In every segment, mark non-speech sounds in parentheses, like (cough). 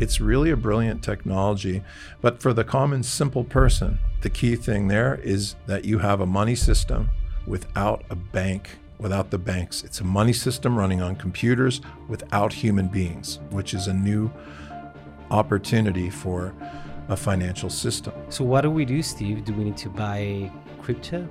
It's really a brilliant technology. But for the common, simple person, the key thing there is that you have a money system without a bank, without the banks. It's a money system running on computers without human beings, which is a new opportunity for a financial system. So what do we do, Steve? Do we need to buy crypto?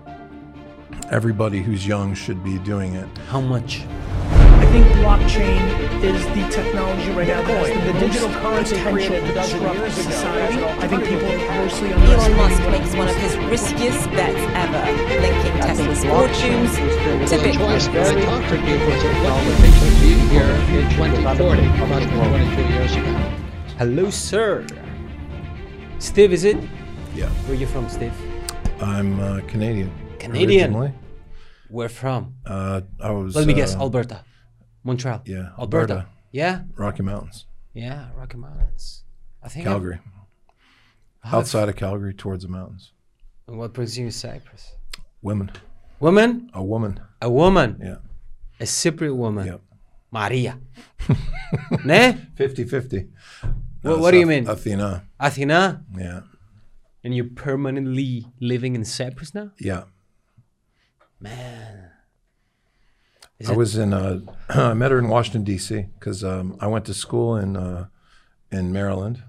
Everybody who's young should be doing it. How much? I think blockchain is the technology right now that the, the digital currency potential to disrupt society. I think people are grossly Elon Musk makes one of his riskiest bets ever, linking Tesla's fortunes to choice. Bitcoin. I talked to people who well, the things will be here in 2040, less than 22 years from now. Hello, sir. Steve, is it? Yeah. Where are you from, Steve? I'm uh, Canadian. Canadian? originally. Where from? Uh, I was. Let me guess. uh, Alberta, Montreal. yeah, Alberta. Alberta. Yeah, Rocky Mountains, yeah, Rocky Mountains. I think. I've- Calgary. how- Outside of Calgary, towards the mountains. And what brings you to Cyprus? Women. Woman, A woman. a woman, Yeah. a Cypriot woman. Yep. Maria. (laughs) ne? 50 50. What- what do you mean? Athena. Athena. Yeah. And you're permanently living in Cyprus now? Yeah. Man. Is I it- was in, uh, (clears throat) I met her in Washington, D.C., because um, I went to school in, uh, in Maryland.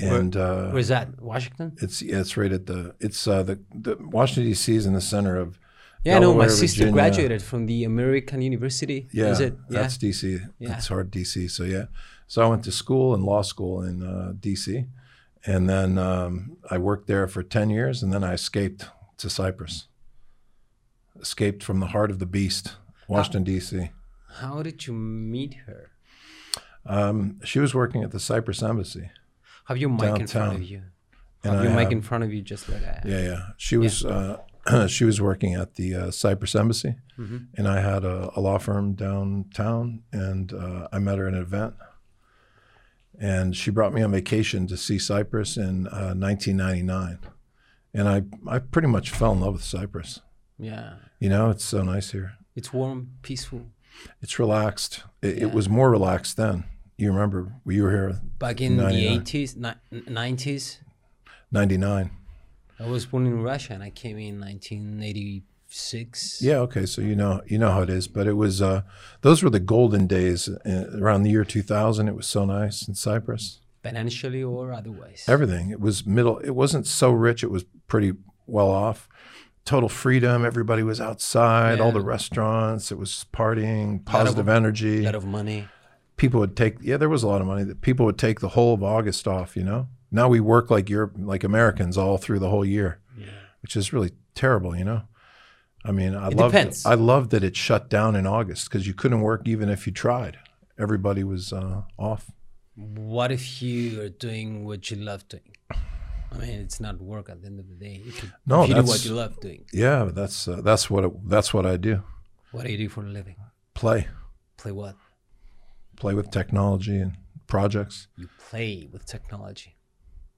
And uh, Where's that? Washington? it's yeah, it's right at the it's uh, the, the Washington D.C. is in the center of Yeah, no, my sister Virginia. graduated from the American University. Yeah, Is it? Yeah. that's D.C. Yeah. That's hard D.C. So yeah, so I went to school and law school in uh, D.C. and then um, I worked there for ten years, and then I escaped to Cyprus. Escaped from the heart of the beast, Washington D.C. How did you meet her? Um, she was working at the Cyprus embassy. Have your mic in front of Downtown. you? And Have your I mic have- in front of you just like that. Yeah, yeah. She was uh, (clears throat) she was working at the uh, Cyprus embassy, Mm-hmm. and I had a, a law firm downtown, and uh, I met her at an event, and she brought me on vacation to see Cyprus in uh, 1999, and I I pretty much fell in love with Cyprus. Yeah. You know, it's so nice here. It's warm, peaceful. It's relaxed. It, Yeah. it was more relaxed then. You remember you were here Back in the 80s, ni- 90s, 99. I was born in Russia and I came in 1986. Yeah, okay, so you know you know how it is, but it was uh, those were the golden days uh, around the year 2000. It was so nice in Cyprus. Financially or otherwise. Everything. It was middle. It wasn't so rich. It was pretty well off. Total freedom. Everybody was outside. All the restaurants. It was partying. Lot of- Positive energy. A lot of money. People would take. Yeah, there was a lot of money. That people would take the whole of August off. You know. Now we work like Europe, like Americans, all through the whole year, yeah. which is really terrible. You know. I mean, I depends. I loved that it shut down in August because you couldn't work even if you tried. Everybody was uh, off. What if you are doing what you love doing? I mean, it's not work at the end of the day. If you, No, if you do what you love doing, Yeah, that's uh, that's what it, that's what I do. what do you do for a living? Play, Play what? play with technology and projects. You play with technology.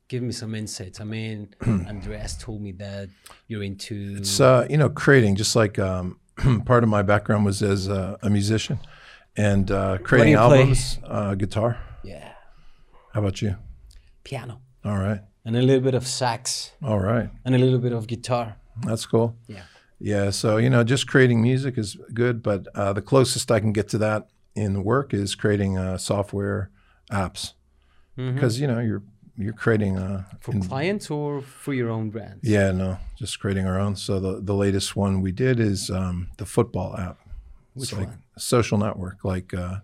Give me some insights. I mean, (clears throat) Andreas told me that you're into. It's uh, you know creating just like um, (clears throat) part of my background was as a, a musician and uh, creating albums, uh, guitar. yeah, How about you? piano All right, and a little bit of sax all right, and a little bit of guitar. that's cool. Yeah. Yeah, so you know, just creating music is good, but uh, the closest I can get to that in work is creating uh, software apps because you know you're you're creating a For in- clients or for your own brands? Yeah, no, just creating our own. So the, the latest one we did is um, the football app. Which it's like a social network. Like uh,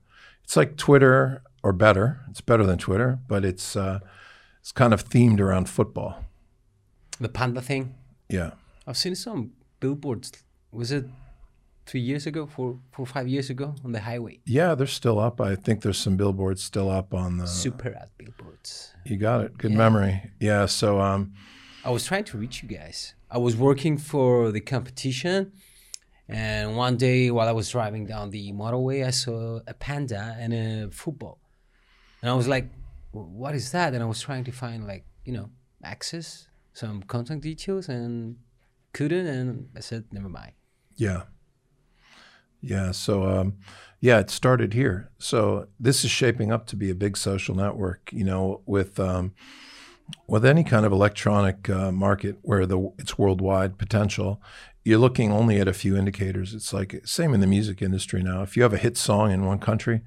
it's like Twitter or better. It's better than Twitter, but it's uh, it's kind of themed around football. The panda thing. Yeah, I've seen some billboards. Was it three years ago, four, four, five years ago on the highway? yeah, they're still up. I think there's some billboards still up on the. Super ad billboards. You got it. Good Yeah. memory. Yeah. So um, I was trying to reach you guys. I was working for the competition, and one day while I was driving down the motorway, I saw a panda and a football, and I was like, "Wh- "What is that?" And I was trying to find like you know access some contact details and couldn't, and I said, "Never mind." yeah. Yeah. So, um, yeah, it started here. So this is shaping up to be a big social network. You know, with um, with any kind of electronic uh, market where the it's worldwide potential, you're looking only at a few indicators. It's like same in the music industry now. If you have a hit song in one country,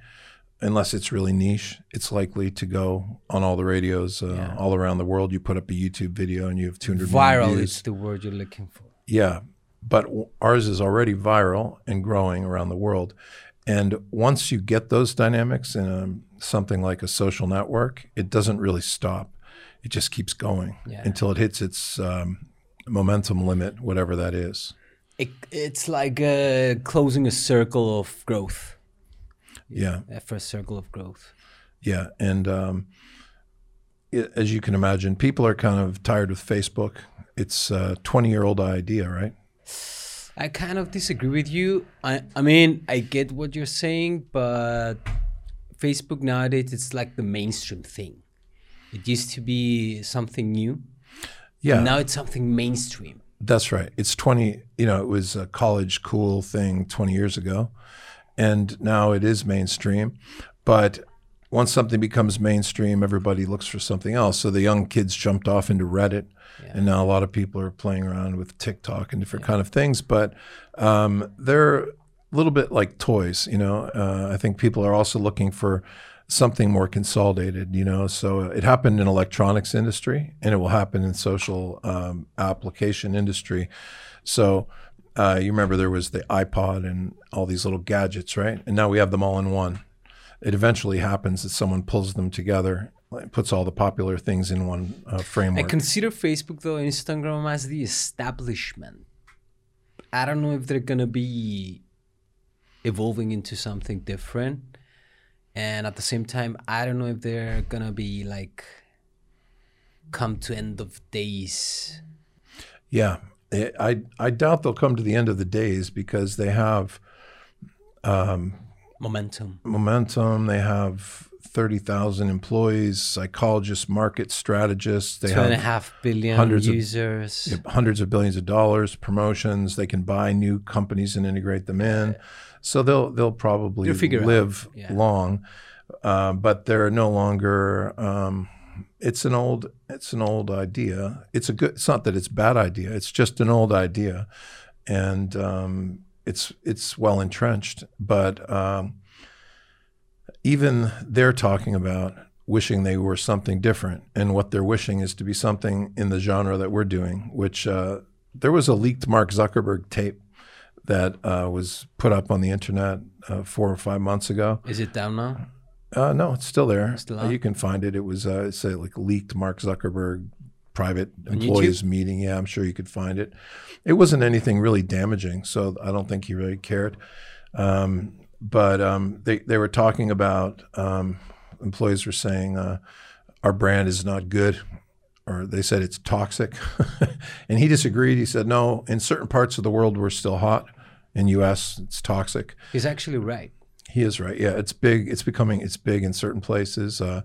unless it's really niche, it's likely to go on all the radios uh, Yeah. all around the world. You put up a YouTube video and you have 200 million Viral views. is the word you're looking for. Yeah, but ours is already viral and growing around the world. And once you get those dynamics in a, something like a social network, it doesn't really stop. It just keeps going Yeah. until it hits its um, momentum limit, whatever that is. It, it's like uh, closing a circle of growth. Yeah, A first circle of growth. yeah. And um, i as you can imagine, people are kind of tired with Facebook. It's a 20 year old idea, right? I kind of disagree with you. I, I mean, I get what you're saying, but Facebook nowadays it's like the mainstream thing. It used to be something new. Yeah. Now it's something mainstream. That's right. It's 20, you know, it was a college cool thing 20 years ago. And now it is mainstream. But once something becomes mainstream, everybody looks for something else. So the young kids jumped off into Reddit. And now a lot of people are playing around with TikTok and different kind of things. But um, they're a little bit like toys, you know. Uh, I think people are also looking for something more consolidated, you know. So it happened in electronics industry, and it will happen in social um, application industry. So uh, you remember there was the iPod and all these little gadgets, right? And now we have them all in one. It eventually happens that someone pulls them together, puts all the popular things in one uh, I consider Facebook though, Instagram as the establishment. I don't know if they're gonna be evolving into something different, and at the same time, I don't know if they're gonna be like come to end of days. Yeah, I I- I doubt they'll come to the end of the days because they have Momentum. momentum. They have thirty thousand employees, psychologists, market strategists. They Two and a half billion hundreds of- users. hundreds of billions of dollars, promotions. They can buy new companies and integrate them in. So they'll they'll probably They'll figure it out. live Yeah. long, uh, but they're no longer. Um, it's an old it's an old idea. It's a good. It's not that it's a bad idea. It's just an old idea, and um, it's it's well entrenched. But um, even they're talking about wishing they were something different, and what they're wishing is to be something in the genre that we're doing. Which uh, there was a leaked Mark Zuckerberg tape that uh, was put up on the internet uh, four or five months ago. Is it down now? Uh, no, it's still there. Still Uh, you can find it. It was uh, it's a like leaked Mark Zuckerberg private employees meeting. Yeah, I'm sure you could find it. It wasn't anything really damaging, so I don't think he really cared. Um, but um, they they were talking about um, employees were saying uh, our brand is not good, or they said it's toxic, (laughs) and he disagreed. He said no, in certain parts of the world we're still hot. In U.S., it's toxic. He's actually right. He is right. Yeah, it's big. It's becoming. It's big in certain places. Uh,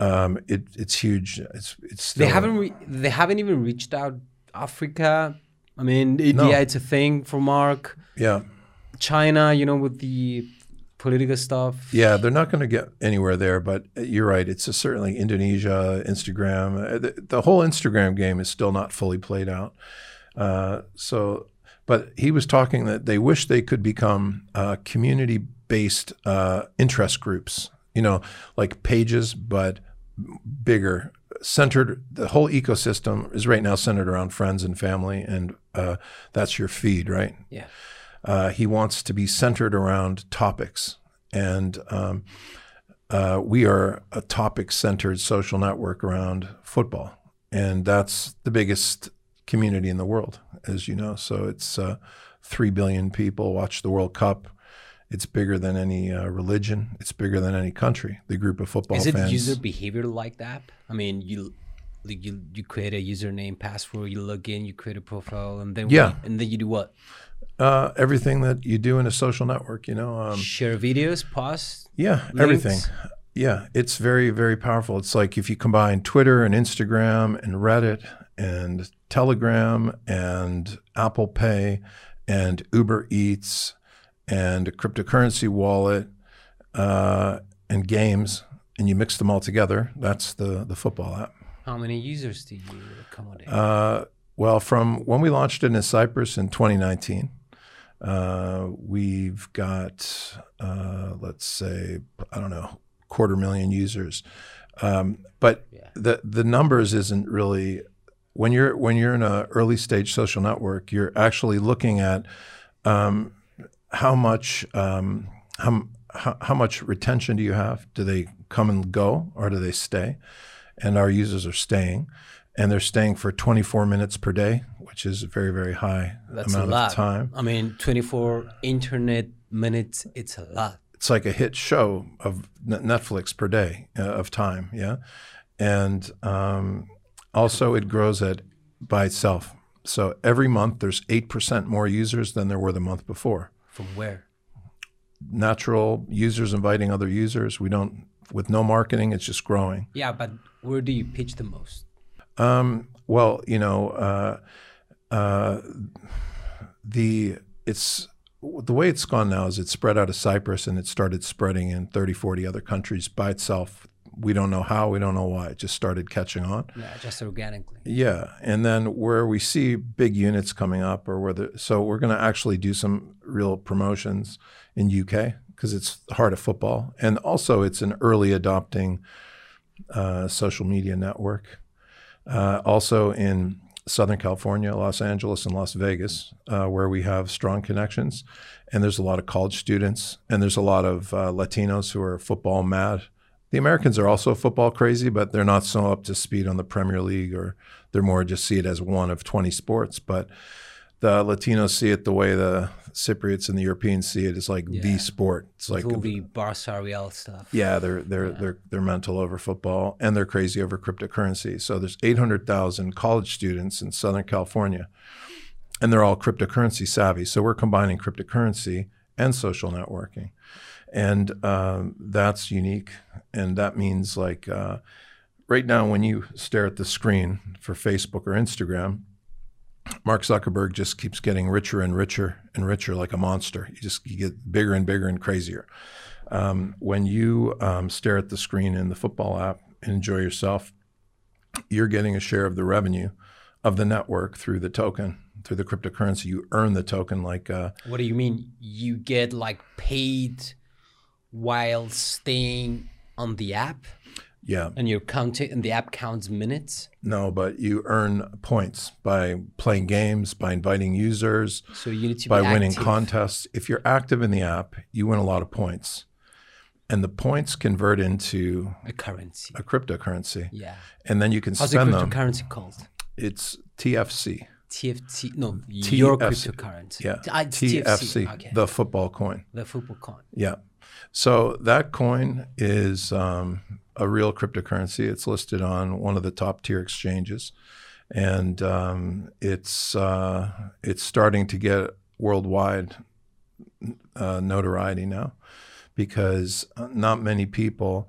um, it, it's huge. It's it's. Still, They haven't re- they haven't even reached out Africa. I mean, it- No. yeah, it's a thing for Mark. Yeah, China, you know, with the political stuff. yeah. They're not going to get anywhere there. But you're right. It's a, certainly Indonesia, Instagram. Uh, The, the whole Instagram game is still not fully played out. Uh, so, but he was talking that they wish they could become uh, community-based uh, interest groups. You know, like pages, but bigger centered the whole ecosystem is right now centered around friends and family and uh, that's your feed right Yeah. uh, he wants to be centered around topics and um, uh, we are a topic centered social network around football and that's the biggest community in the world as you know so it's uh, 3 billion people watch the world cup it's bigger than any uh, religion it's bigger than any country the group of football fans. Is it fans user behavior like that? I mean, you you you create a username, password, you log in, you create a profile, and then Yeah. and then you do what? uh, everything that you do in a social network. You know, um, Share videos, post. yeah, everything. Yeah, it's very very powerful. It's like if you combine Twitter and Instagram and Reddit and Telegram and Apple Pay and Uber Eats and a cryptocurrency wallet uh, and games, and you mix them all together. That's the the football app. How many users do you accommodate? Uh, well, from when we launched it in Cyprus in 2019, uh, we've got uh, let's say I don't know quarter million users, um, but the the numbers isn't really when you're when you're in an early stage social network, you're actually looking at um, how much um, how, how how much retention do you have? Do they come and go, or do they stay? And our users are staying, and they're staying for 24 minutes per day, which is a very very high That's a amount lot. of time. I mean, 24 internet minutes, it's a lot. It's like a hit show of Netflix per day uh, of time, yeah. And um, also, it grows at by itself. So every month, there's eight percent more users than there were the month before. From where? Natural users inviting other users. We don't with no marketing. It's just growing. Yeah, but where do you pitch the most? Um, well, you know, uh, uh, the it's the way it's gone now is it's spread out of Cyprus and it started spreading in 30, 40 other countries by itself. We don't know how, we don't know why. It just started catching on. Yeah, just organically. Yeah, and then where we see big units coming up, or where the so we're going to actually do some real promotions in UK because it's the heart of football, and also it's an early adopting uh, social media network. Uh, also in Southern California, Los Angeles, and Las Vegas, uh, where we have strong connections, and there's a lot of college students, and there's a lot of uh, Latinos who are football mad. The Americans are also football crazy, but they're not so up to speed on the Premier League, or they're more just see it as one of 20 sports. But the Latinos see it the way the Cypriots and the Europeans see it as like Yeah. the sport. It's like will Barca Real stuff. yeah, they're they're they're they're mental over football and they're crazy over cryptocurrency. So there's 800,000 college students in Southern California, and they're all cryptocurrency savvy. So we're combining cryptocurrency and social networking, and um, that's unique. And that means like uh, right now, when you stare at the screen for Facebook or Instagram. Mark Zuckerberg just keeps getting richer and richer and richer like a monster. You just you get bigger and bigger and crazier um, when you um, stare at the screen in the football app and enjoy yourself, you're getting a share of the revenue of the network through the token, through the cryptocurrency. You earn the token like uh, What do you mean? You get like paid while staying on the app, yeah, and you're counting, and the app counts minutes. no, but you earn points by playing games, by inviting users, So you need to by winning contests. If you're active in the app, you win a lot of points, and the points convert into a currency. a cryptocurrency, Yeah. and then you can How's the spend them. cryptocurrency called? It's TFC. TFT? No, your cryptocurrency. Yeah, Ah, it's TFC, Okay. the football coin. the football coin. Yeah. So that coin is um, a real cryptocurrency. It's listed on one of the top tier exchanges, and um, it's uh, it's starting to get worldwide uh, notoriety now because not many people.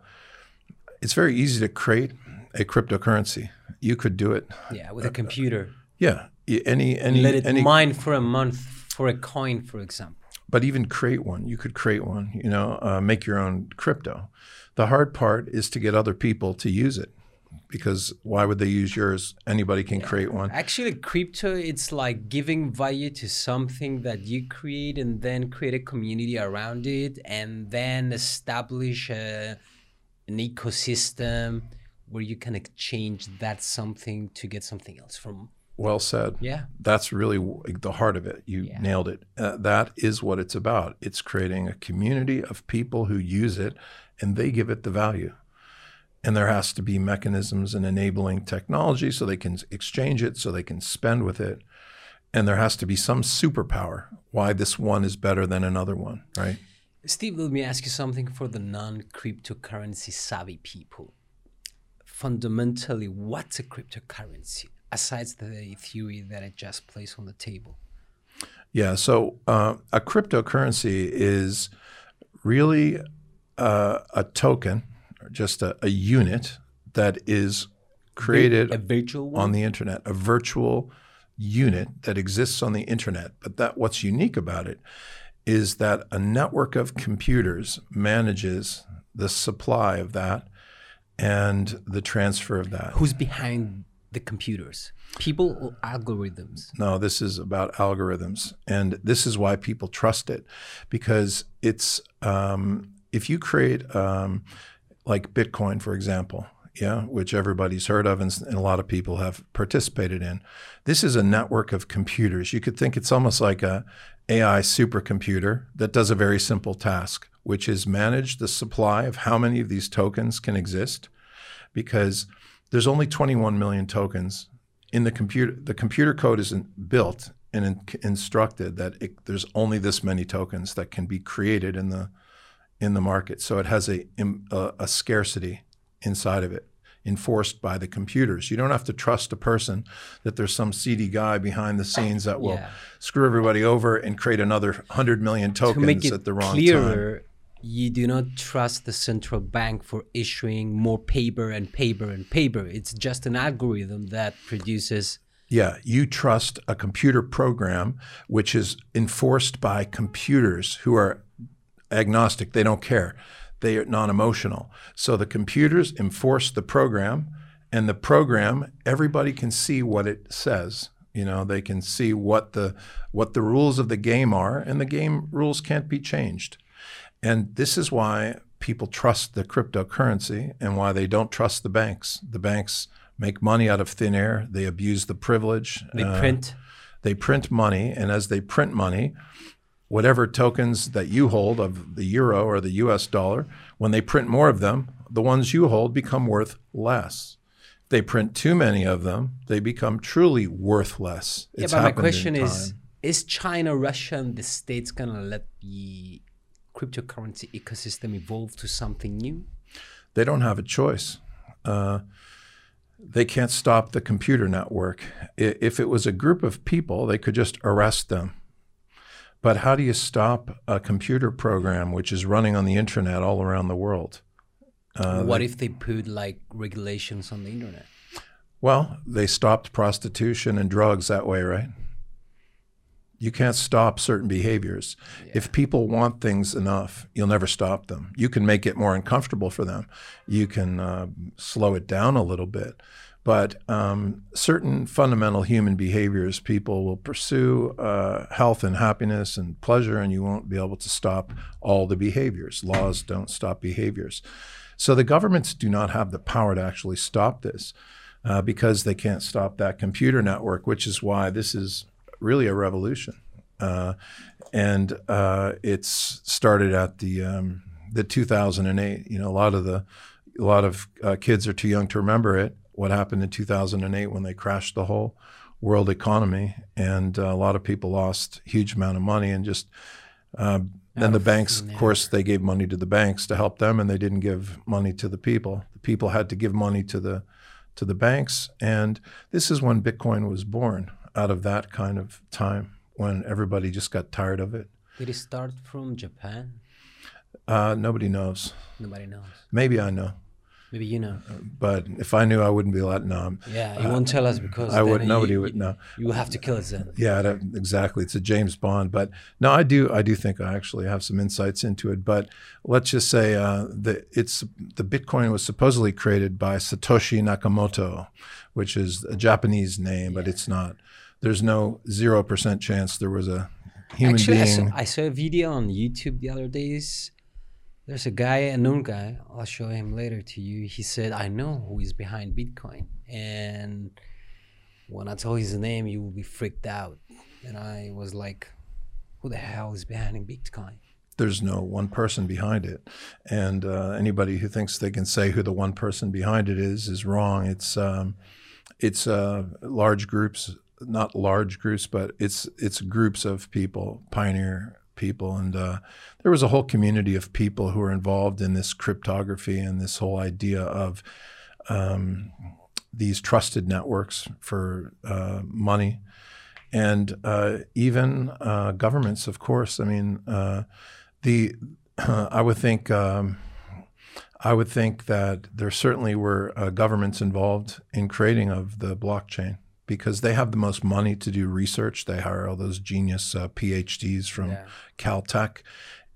It's very easy to create a cryptocurrency. You could do it. Yeah, with a computer. Yeah. Any any Let it any mine for a month for a coin, for example. But even create one. You could create one, you know, uh, make your own crypto. The hard part is to get other people to use it because why would they use yours? Anybody can create one. Actually, crypto, it's like giving value to something that you create and then create a community around it and then establish a, an ecosystem where you can exchange that something to get something else from. Well said. Yeah. That's really the heart of it. You Yeah. nailed it. Uh, that is what it's about. It's creating a community of people who use it and they give it the value. And there has to be mechanisms and enabling technology so they can exchange it, so they can spend with it. And there has to be some superpower why this one is better than another one, right? Steve, let me ask you something for the non cryptocurrency savvy people. Fundamentally, what's a cryptocurrency aside the theory that I just placed on the table? Yeah. So uh, a cryptocurrency is really uh, a token, or just a, a unit that is created on the internet, a virtual unit that exists on the internet. But that what's unique about it is that a network of computers manages the supply of that and the transfer of that. Who's behind the computers? People or algorithms? No, this is about algorithms, and this is why people trust it, because it's um, if you create um, like Bitcoin, for example, yeah, which everybody's heard of and, and, a lot of people have participated in. This is a network of computers. You could think it's almost like a AI supercomputer that does a very simple task, which is manage the supply of how many of these tokens can exist, because there's only 21 million tokens in the computer. The computer code isn't built and in, instructed that it, there's only this many tokens that can be created in the in the market. So it has a, a, a scarcity inside of it enforced by the computers. You don't have to trust a person that there's some seedy guy behind the scenes that will yeah. screw everybody over and create another 100 million tokens at the wrong clearer, time. You do not trust the central bank for issuing more paper and paper and paper. It's just an algorithm that produces yeah, you trust a computer program which is enforced by computers who are agnostic, they don't care they are non-emotional. So the computers enforce the program, and the program everybody can see what it says. You know, they can see what the what the rules of the game are, and the game rules can't be changed. And this is why people trust the cryptocurrency and why they don't trust the banks. The banks make money out of thin air. They abuse the privilege. They uh, print. They print money, and as they print money, whatever tokens that you hold of the euro or the US dollar, when they print more of them, the ones you hold become worth less. They print too many of them, they become truly worthless. It's yeah, but my question is is China, Russia, and the States going to let the cryptocurrency ecosystem evolve to something new? They don't have a choice. Uh, they can't stop the computer network. If it was a group of people, they could just arrest them but how do you stop a computer program which is running on the internet all around the world? Uh, what they, if they put like regulations on the internet? Well, they stopped prostitution and drugs that way, right? You can't stop certain behaviors. Yeah. If people want things enough, you'll never stop them. You can make it more uncomfortable for them. You can uh, slow it down a little bit. But um, certain fundamental human behaviors, people will pursue uh, health and happiness and pleasure, and you won't be able to stop all the behaviors. Laws don't stop behaviors. So the governments do not have the power to actually stop this uh, because they can't stop that computer network, which is why this is really a revolution. Uh, and uh, it's started at the um, the 2008. You know, a lot of the a lot of uh, kids are too young to remember it what happened in 2008 when they crashed the whole world economy, and uh, a lot of people lost huge amount of money and just. Uh, then the banks, of course, they gave money to the banks to help them, and they didn't give money to the people. The people had to give money to the to the banks, and this is when Bitcoin was born out of that kind of time when everybody just got tired of it. Did it start from Japan? Uh, nobody knows. Nobody knows. Maybe I know. Maybe you know. But if I knew, I wouldn't be letting know. Yeah, you uh, won't tell us because I would. Nobody you, would know. You have to kill us then. Yeah, exactly. It's a James Bond. But no, I do. I do think I actually have some insights into it. But let's just say uh, that it's the Bitcoin was supposedly created by Satoshi Nakamoto, which is a Japanese name, but it's not. There's no zero percent chance there was a human Actually, being. I saw, I saw a video on YouTube the other days there's a guy, a known guy. I'll show him later to you. He said, "I know who is behind Bitcoin," and when I told his name, you will be freaked out. And I was like, "Who the hell is behind Bitcoin?" There's no one person behind it, and uh, anybody who thinks they can say who the one person behind it is is wrong. It's um, it's uh, large groups, not large groups, but it's it's groups of people, pioneer people. And uh, there was a whole community of people who were involved in this cryptography and this whole idea of um, these trusted networks for uh, money. And uh, even uh, governments, of course. I mean, uh, the (clears throat) I would think um, I would think that there certainly were uh, governments involved in creating of the blockchain because they have the most money to do research. They hire all those genius uh, PhDs from Yeah. Caltech.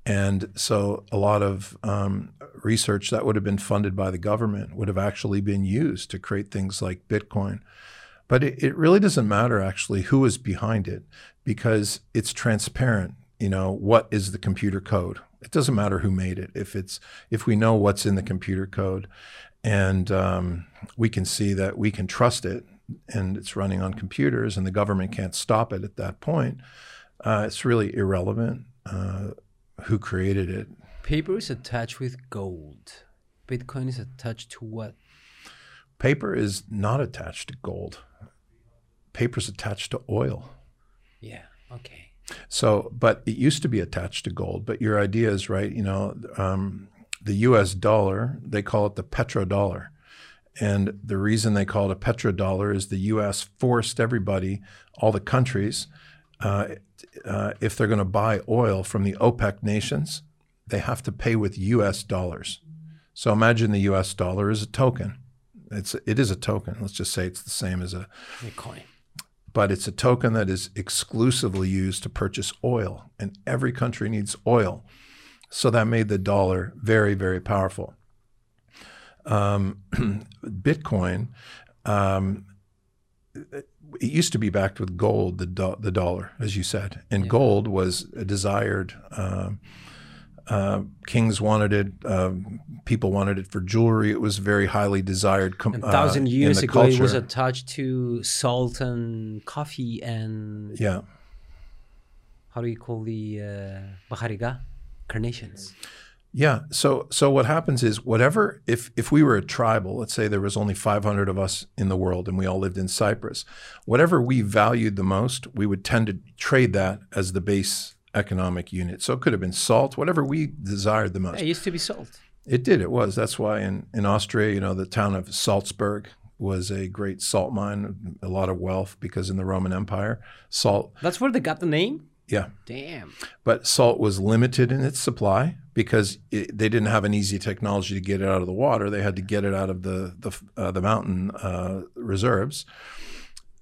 And so a lot of um, research that would have been funded by the government would have actually been used to create things like Bitcoin. But it, it really doesn't matter actually who is behind it because it's transparent. You know, what is the computer code? It doesn't matter who made it. If it's if we know what's in the computer code and um, we can see that we can trust it and it's running on computers and the government can't stop it at that point, uh, it's really irrelevant uh, who created it. Paper is attached with gold. Bitcoin is attached to what? Paper is not attached to gold. Paper's attached to oil. Yeah. Okay. So, but it used to be attached to gold. But your idea is right. You know, um, the U.S. dollar they call it the petrodollar, and the reason they call it a petrodollar is the U.S. forced everybody, all the countries, uh, uh, if they're going to buy oil from the OPEC nations, they have to pay with U.S. dollars. So imagine the U.S. dollar is a token. It's it is a token. Let's just say it's the same as a coin, but it's a token that is exclusively used to purchase oil, and every country needs oil. So that made the dollar very, very powerful. Um, (clears throat) Bitcoin, um, it used to be backed with gold, the, do- the dollar, as you said, and gold was a desired. um uh, kings wanted it. um people wanted it for jewelry. It was very highly desired. A uh, thousand years ago, it was attached to salt and coffee and yeah. how do you call the uh, bahariga? Carnations. Yeah. So so what happens is whatever if if we were a tribal, let's say there was only 500 of us in the world and we all lived in Cyprus, whatever we valued the most, we would tend to trade that as the base economic unit. So it could have been salt, whatever we desired the most. It used to be salt. It did. It was. That's why in in Austria, you know, the town of Salzburg was a great salt mine, a lot of wealth because in the Roman Empire, salt. That's where they got the name. Yeah. Damn. but salt was limited in its supply because it, they didn't have an easy technology to get it out of the water. They had to get it out of the the, uh, the mountain uh, reserves.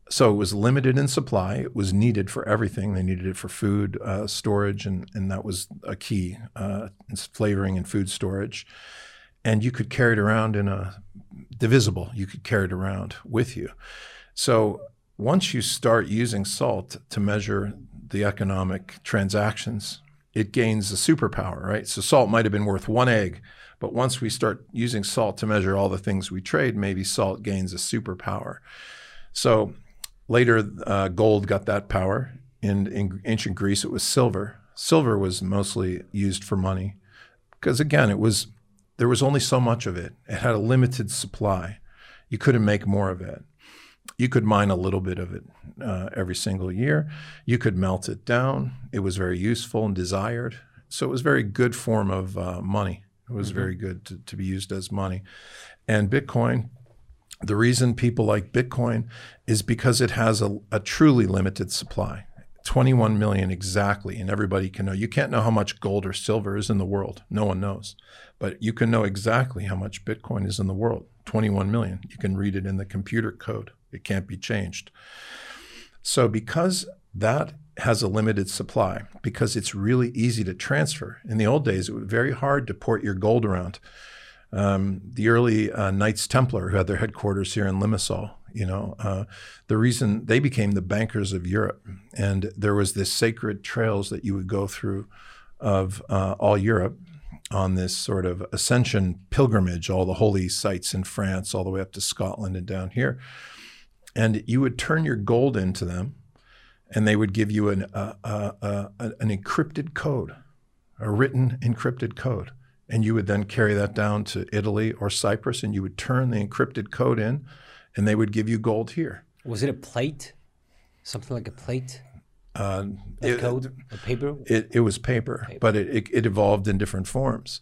So it was limited in supply. It was needed for everything. They needed it for food uh, storage, and and that was a key uh, flavoring and food storage. And you could carry it around in a divisible. You could carry it around with you. So once you start using salt to measure the economic transactions, it gains a superpower, right? So salt might have been worth one egg, but once we start using salt to measure all the things we trade, maybe salt gains a superpower. So later, uh, gold got that power. In, in ancient Greece, it was silver. Silver was mostly used for money because, again, it was there was only so much of it. It had a limited supply. You couldn't make more of it. You could mine a little bit of it uh, every single year. You could melt it down. It was very useful and desired. So it was a very good form of uh, money. It was very good to, to be used as money. And Bitcoin, the reason people like Bitcoin is because it has a, a truly limited supply. 21 million exactly, and everybody can know. You can't know how much gold or silver is in the world. No one knows. But you can know exactly how much Bitcoin is in the world 21 million. You can read it in the computer code, it can't be changed. So, because that has a limited supply, because it's really easy to transfer. In the old days, it was very hard to port your gold around. Um, the early uh, Knights Templar, who had their headquarters here in Limassol, you know, uh, the reason they became the bankers of Europe, and there was this sacred trails that you would go through of uh, all Europe on this sort of ascension pilgrimage, all the holy sites in France, all the way up to Scotland and down here, and you would turn your gold into them, and they would give you an uh, uh, uh, an encrypted code, a written encrypted code and you would then carry that down to Italy or Cyprus, and you would turn the encrypted code in, and they would give you gold here. Was it a plate? Something like a plate? Uh, A it, code? A paper? it, it was paper, but it, it, it evolved in different forms.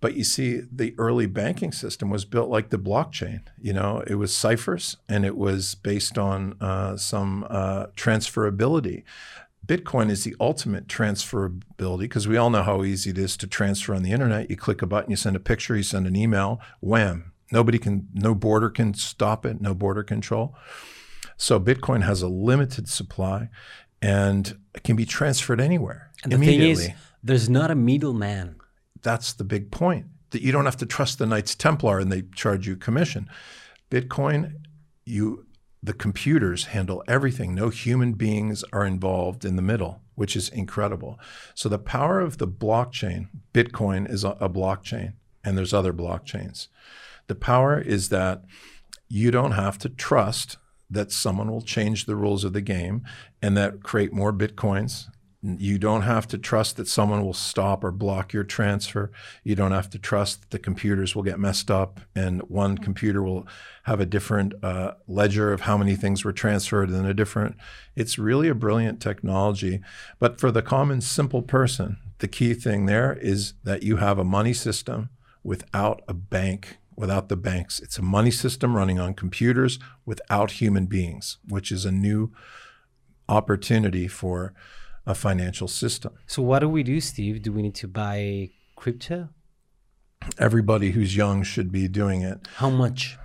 But you see, the early banking system was built like the blockchain. You know, it was ciphers, and it was based on uh, some uh, transferability. Bitcoin is the ultimate transferability because we all know how easy it is to transfer on the internet. You click a button, you send a picture, you send an email, wham. Nobody can, no border can stop it, no border control. So Bitcoin has a limited supply and it can be transferred anywhere And the thing immediately. is, there's not a middleman. That's the big point. That you don't have to trust the Knights Templar and they charge you commission. Bitcoin, you the computers handle everything. No human beings are involved in the middle, which is incredible. So the power of the blockchain, Bitcoin is a, a blockchain, and there's other blockchains. The power is that you don't have to trust that someone will change the rules of the game and that create more bitcoins. You don't have to trust that someone will stop or block your transfer. You don't have to trust that the computers will get messed up and one computer will have a different uh, ledger of how many things were transferred than a different. It's really a brilliant technology. But for the common, simple person, the key thing there is that you have a money system without a bank without the banks. It's a money system running on computers without human beings, which is a new opportunity for a financial system. So what do we do, Steve? Do we need to buy crypto? Everybody who's young should be doing it. How much?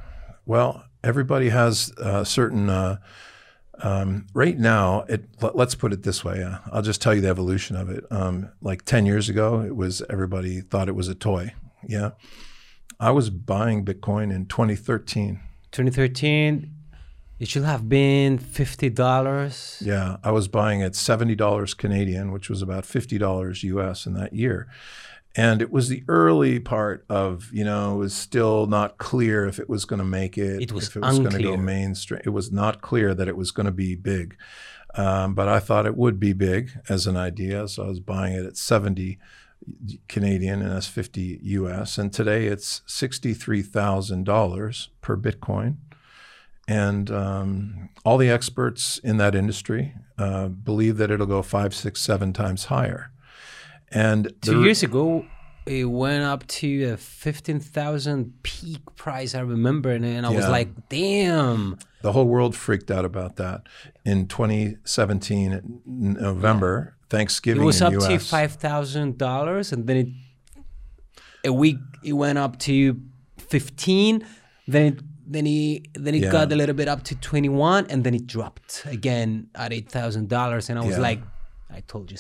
Well, everybody has uh, certain. Uh, um, right now, it, let, us put it this way. Uh, I'll just tell you the evolution of it. Um, like ten years ago, it was everybody thought it was a toy. Yeah, I was buying Bitcoin in 2013. 2013, it should have been fifty dollars. Yeah, I was buying at seventy dollars Canadian, which was about fifty dollars US in that year. And it was the early part of, you know, it was still not clear if it was going to make it. It was if it was going to go mainstream. It was not clear that it was going to be big. Um, but I thought it would be big as an idea. So I was buying it at 70 Canadian and that's 50 US. And today it's $63,000 per Bitcoin. And um, all the experts in that industry uh, believe that it'll go five, six, seven times higher. And Two years ago, it went up to a fifteen thousand peak price. I remember, and, and I was like, "Damn!" the whole world freaked out about that in 2017 in November, It Thanksgiving was in up US. to five thousand dollars, and then it a week it went up to fifteen. Then it then he then it Yeah. got a little bit up to twenty one, and then it dropped again at eight thousand dollars. And I was Yeah. like, "I told you,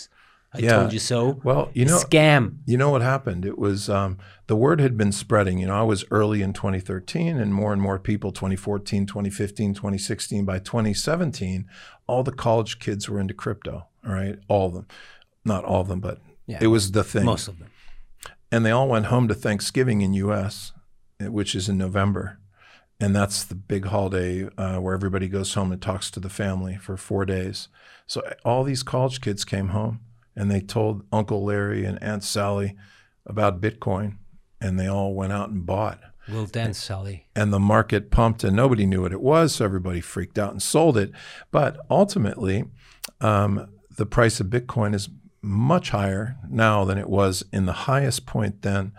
I Yeah. told you so." Well, you know, scam. You know what happened? It was um, the word had been spreading. You know, I was early in 2013, and more and more people 2014, 2015, 2016. By 2017, all the college kids were into crypto. All right, all of them, not all of them, but Yeah. it was the thing. Most of them. and they all went home to Thanksgiving in U.S., eh, which is in November, and that's the big holiday uh, where everybody goes home and talks to the family for four days. So eh, all these college kids came home and they told Uncle Larry and Aunt Sally about Bitcoin, and they all went out and bought. Well done, Sally. And the market pumped, and nobody knew what it was, so everybody freaked out and sold it. But ultimately, um, the price of Bitcoin is much higher now than it was in the highest point then.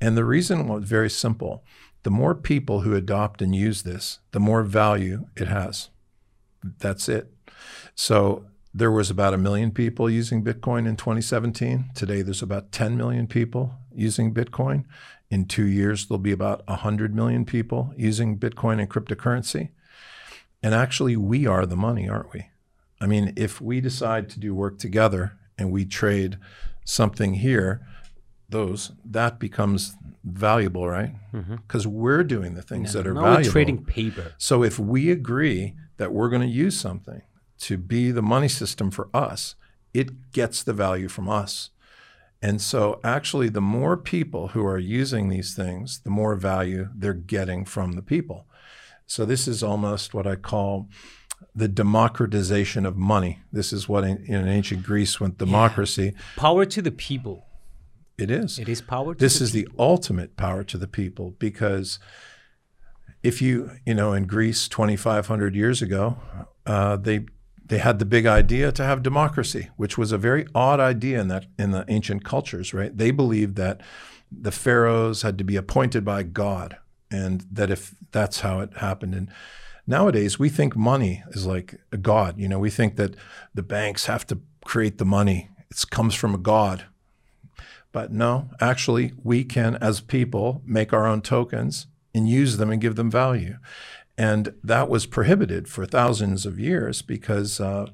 And the reason was very simple. The more people who adopt and use this, the more value it has. That's it. So there was about a million people using Bitcoin in 2017. Today there's about 10 million people using Bitcoin. In two years, there'll be about 100 million people using Bitcoin and cryptocurrency. And actually, we are the money, aren't we? I mean, if we decide to do work together and we trade something here, those that becomes valuable, right? Mm-hmm. Because we're doing the things that are now valuable. we're trading paper. So if we agree that we're going to use something to be the money system for us, it gets the value from us. And so actually the more people who are using these things, the more value they're getting from the people. So this is almost what I call the democratization of money. This is what in, in ancient Greece went democracy. Power to the people. It is. It is power to this the is the ultimate power to the people because if you you know in greece 2500 years ago uh, they they had the big idea to have democracy which was a very odd idea in that in the ancient cultures right? They believed that the pharaohs had to be appointed by god and that if that's how it happened. And nowadays we think money is like a god. You know we think that the banks have to create the money. It comes from a god but no, actually, we can, as people, make our own tokens and use them and give them value. And that was prohibited for thousands of years because uh,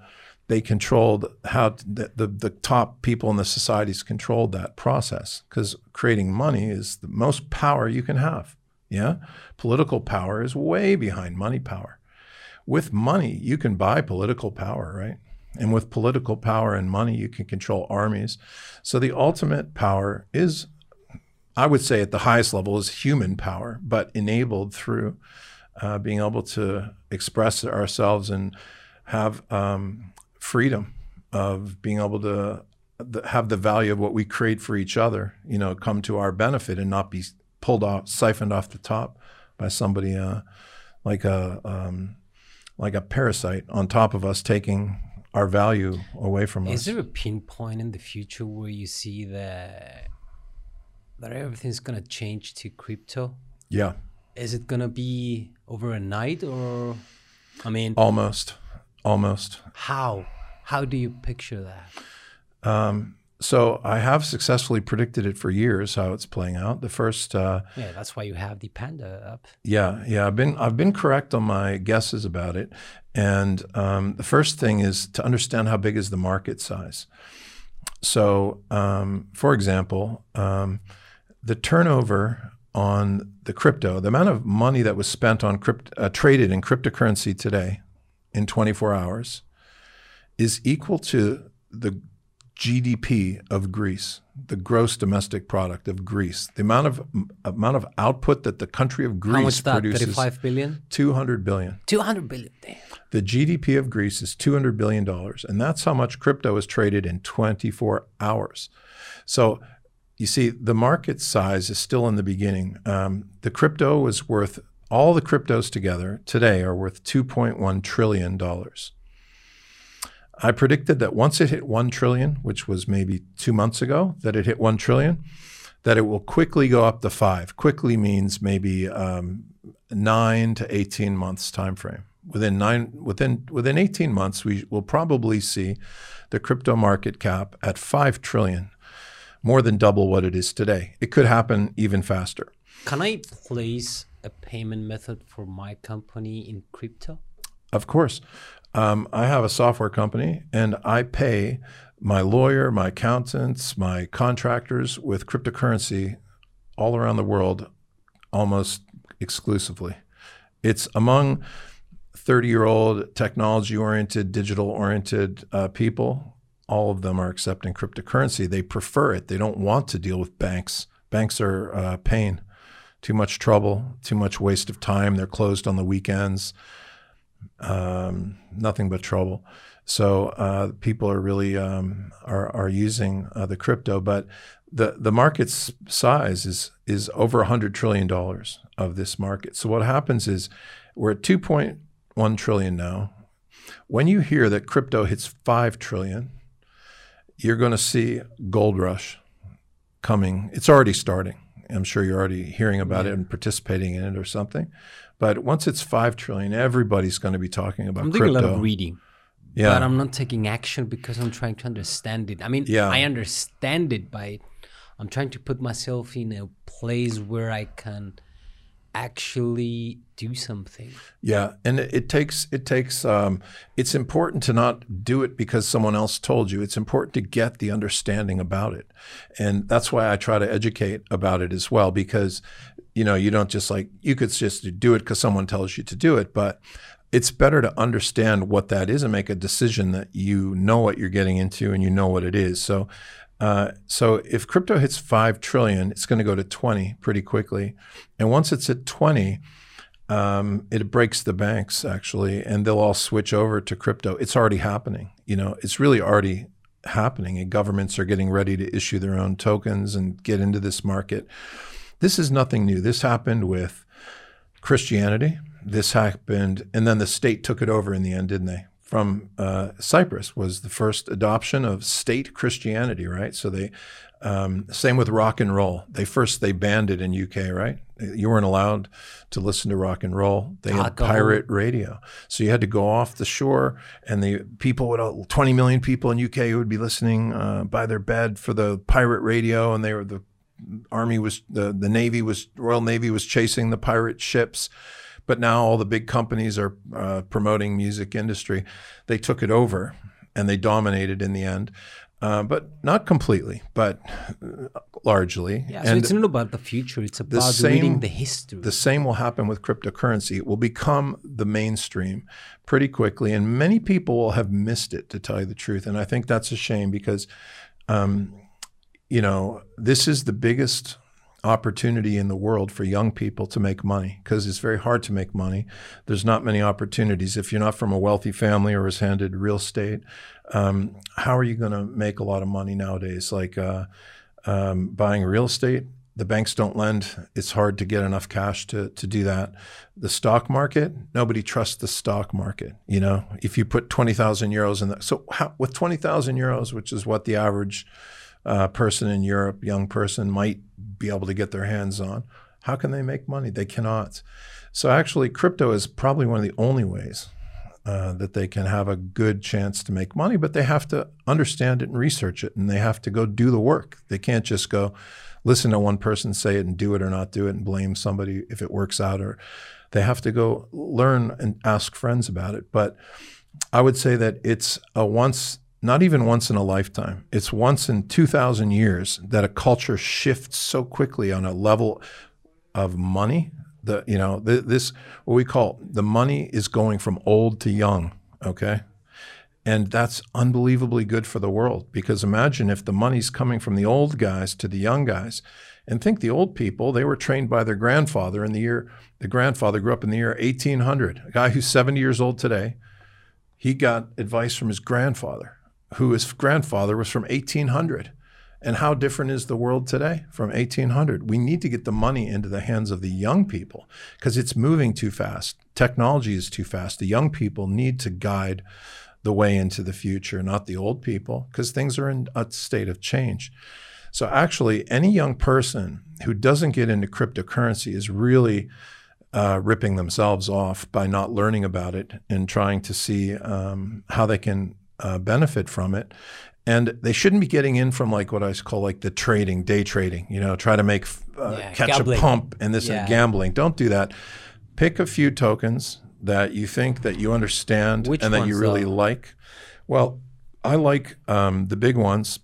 they controlled how the, the, the top people in the societies controlled that process because creating money is the most power you can have. Yeah. Political power is way behind money power. With money, you can buy political power, right? And with political power and money, you can control armies. So the ultimate power is, I would say, at the highest level, is human power, but enabled through uh, being able to express ourselves and have um, freedom of being able to have the value of what we create for each other, you know, come to our benefit and not be pulled off, siphoned off the top by somebody uh, like a um, like a parasite on top of us, taking our value away from Is us. Is there a pinpoint in the future where you see that that everything's gonna change to crypto? yeah, Is it gonna be over a night or? I mean, almost, almost. how? How do you picture that? So I have successfully predicted it for years how it's playing out. The first. Uh, Yeah, that's why you have the panda up. Yeah, yeah, I've been I've been correct on my guesses about it, and um, the first thing is to understand how big is the market size. So, um, for example, um, the turnover on the crypto, the amount of money that was spent on crypt, uh, traded in cryptocurrency today, in 24 hours, is equal to the GDP of Greece, the gross domestic product of Greece, the amount of amount of output that the country of Greece How much that? produces. Thirty-five billion. 200 billion. Two hundred billion. Damn. The GDP of Greece is 200 billion dollars, and that's how much crypto is traded in 24 hours. So, you see, the market size is still in the beginning. Um, the crypto is worth all the cryptos together today are worth 2.1 trillion dollars. I predicted that once it hit 1 trillion, which was maybe 2 months ago, that it hit 1 trillion, that it will quickly go up to 5. Quickly means maybe um, 9 to 18 months time frame. Within 9 within within 18 months we will probably see the crypto market cap at 5 trillion, more than double what it is today. It could happen even faster. Can I place a payment method for my company in crypto? Of course. Um, I have a software company and I pay my lawyer, my accountants, my contractors with cryptocurrency all around the world almost exclusively. It's among 30 year old technology oriented, digital oriented uh, people. All of them are accepting cryptocurrency. They prefer it. They don't want to deal with banks. Banks are uh, pain, too much trouble, too much waste of time. They're closed on the weekends um, nothing but trouble. So uh, people are really um, are are using uh, the crypto, but the the market's size is is over hundred trillion dollars of this market. So what happens is we're at two point one trillion now. When you hear that crypto hits five trillion, you're going to see gold rush coming. It's already starting. I'm sure you're already hearing about it and participating in it or something. But once it's five trillion, everybody's going to be talking about I'm doing crypto. a lot of reading, yeah, but I'm not taking action because I'm trying to understand it. I mean, Yeah. I understand it, by I'm trying to put myself in a place where I can actually do something. yeah, and it, it takes it takes. Um, it's important to not do it because someone else told you. It's important to get the understanding about it, and that's why I try to educate about it as well. Because you know, you don't just like you could just do it because someone tells you to do it, but it's better to understand what that is and make a decision that you know what you're getting into and you know what it is. So, uh, so if crypto hits five trillion, it's going to go to 20 pretty quickly, and once it's at 20, um, it breaks the banks actually, and they'll all switch over to crypto. It's already happening. You know, it's really already happening, and governments are getting ready to issue their own tokens and get into this market. This is nothing new. This happened with Christianity. This happened, and then the state took it over in the end, didn't they? From uh, Cyprus was the first adoption of state Christianity, right? So they, um, same with rock and roll. They first they banned it in UK, right? You weren't allowed to listen to rock and roll. They had pirate radio, so you had to go off the shore, and the people would, twenty million people in UK who would be listening uh, by their bed for the pirate radio, and they were the army was the the navy was Royal Navy was chasing the pirate ships, but now all the big companies are uh, promoting music industry. They took it over and they dominated in the end. Uh, but not completely, but uh, largely. Yeah, so and it's not about the future. It's about same- reading the history. the same will happen with cryptocurrency. It will become the mainstream pretty quickly, and many people will have missed it, to tell you the truth. And I think that's a shame because, um, you know, this is the biggest opportunity in the world for young people to make money because it's very hard to make money. There's not many opportunities. If you're not from a wealthy family or was handed real estate, um, how are you going to make a lot of money nowadays? Like uh, um, buying real estate, the banks don't lend. It's hard to get enough cash to, to do that. The stock market, nobody trusts the stock market. You know, if you put 20,000 euros in that, so how, with 20,000 euros, which is what the average uh, person in Europe, young person, might be able to get their hands on, how can they make money? They cannot. So actually, crypto is probably one of the only ways uh, that they can have a good chance to make money, but they have to understand it and research it, and they have to go do the work. They can't just go listen to one person say it and do it or not do it and blame somebody if it works out, or they have to go learn and ask friends about it. But I would say that it's a once, not even once in a lifetime, it's once in 2,000 years that a culture shifts so quickly on a level of money. The you know th- this what we call the money is going from old to young. Okay, and that's unbelievably good for the world because imagine if the money's coming from the old guys to the young guys. And think the old people, they were trained by their grandfather in the year, the grandfather grew up in the year 1800. A guy who's 70 years old today, he got advice from his grandfather, who his grandfather was from 1800. And how different is the world today from 1800? We need to get the money into the hands of the young people because it's moving too fast. Technology is too fast. The young people need to guide the way into the future, not the old people, because things are in a state of change. So, actually, any young person who doesn't get into cryptocurrency is really uh, ripping themselves off by not learning about it and trying to see um, how they can uh, benefit from it. And they shouldn't be getting in from like what I call like the trading, day trading. You know, try to make uh, Yeah, catch gambling. a pump and this Yeah. and gambling. Don't do that. Pick a few tokens that you think that you understand Which and that you really though? like. Well, I like um, the big ones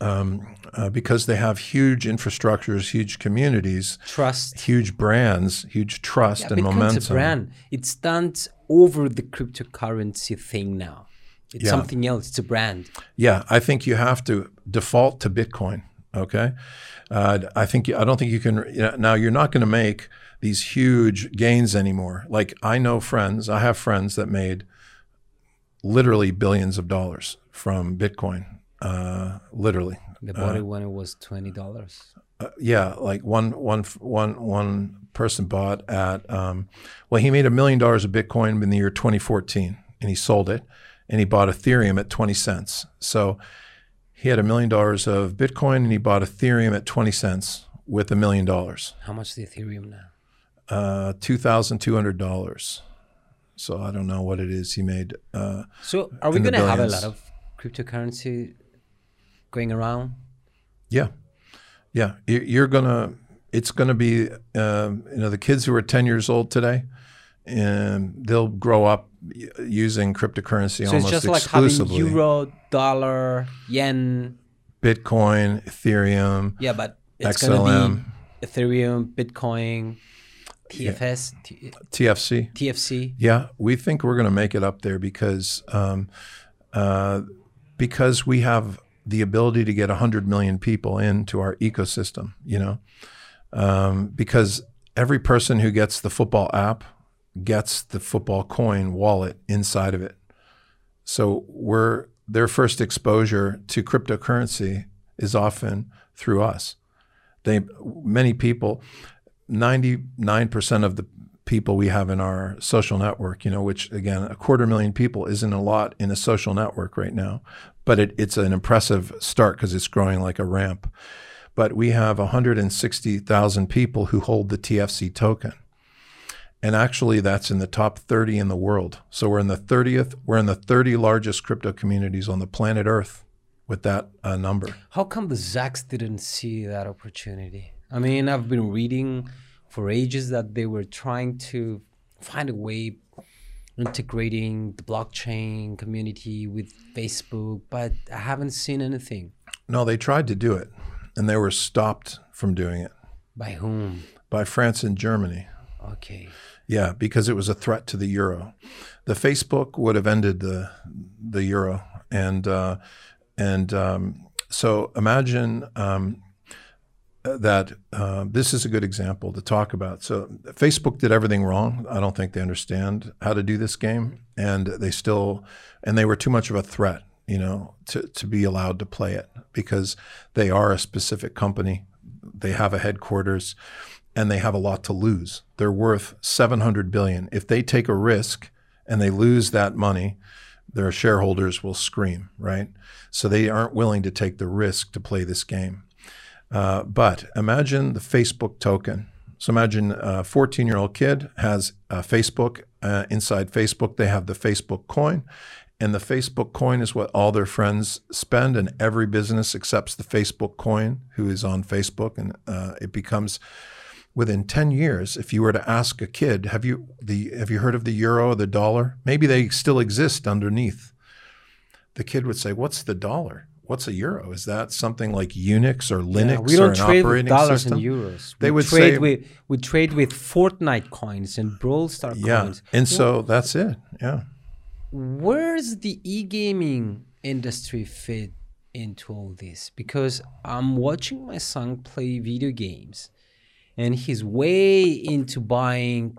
um, uh, because they have huge infrastructures, huge communities, Trust. huge brands, huge trust Yeah, and momentum. a brand. It stands over the cryptocurrency thing now. It's Yeah. something else. It's a brand. Yeah, I think you have to default to Bitcoin. Okay, uh, I think I don't think you can. You know, now you're not going to make these huge gains anymore. Like I know friends, I have friends that made literally billions of dollars from Bitcoin. Uh, literally, They bought it when it was twenty dollars. uh, yeah, like one one one one person bought at um, well, he made a million dollars of Bitcoin in the year 2014, and he sold it, and he bought Ethereum at 20 cents. So he had a million dollars of Bitcoin, and he bought Ethereum at 20 cents with a million dollars, How much is the Ethereum now? uh, two thousand two hundred dollars. So I don't know what it is he made. Uh, So are we going to have a lot of cryptocurrency going around? Yeah, yeah. You- You're gonna. It's gonna be. Um, you know, the kids who are 10 years old today, and they'll grow up using cryptocurrency So it's almost just like having euro, dollar, yen. Bitcoin, Ethereum, Yeah, but it's going to XLM, be Ethereum, Bitcoin, TFS, TFC. TFC. Yeah, we think we're going to make it up there because um, uh, because we have the ability to get 100 million people into our ecosystem, you know, um, because every person who gets the football app gets the football coin wallet inside of it. So we're their first exposure to cryptocurrency is often through us. They many people, 99% of the people we have in our social network, you know, which again, a quarter million people isn't a lot in a social network right now, but it, it's an impressive start because it's growing like a ramp. But we have 160,000 people who hold the TFC token. And actually, that's in the top 30 in the world. So we're in the 30th, we're in the 30 largest crypto communities on the planet Earth with that uh, number. How come the Zacks didn't see that opportunity? I mean, I've been reading for ages that they were trying to find a way integrating the blockchain community with Facebook, but I haven't seen anything. No, they tried to do it, and they were stopped from doing it By whom? by France and Germany. Okay. Yeah, because it was a threat to the euro. The Facebook would have ended the the euro, and uh, and um, so imagine um, that uh, this is a good example to talk about. So Facebook did everything wrong. I don't think they understand how to do this game, and they still and they were too much of a threat, you know, to to be allowed to play it because they are a specific company. They have a headquarters and they have a lot to lose. They're worth 700 billion. If they take a risk and they lose that money, their shareholders will scream, right? So they aren't willing to take the risk to play this game. Uh, but imagine the Facebook token. So imagine a 14 year old kid has Facebook. Uh, inside Facebook, they have the Facebook coin. And the Facebook coin is what all their friends spend, and every business accepts the Facebook coin who is on Facebook. And uh, it becomes within 10 years if you were to ask a kid have you the have you heard of the euro or the dollar? Maybe they still exist underneath. The kid would say what's the dollar? What's a euro? Is that something like unix or linux Yeah, we don't an trade with dollars system? and euros. They we would trade say- with we trade with Fortnite coins and Brawl Star yeah coins. and so that's it yeah. where's the e-gaming industry fit into all this? Because i'm watching my son play video games and he's way into buying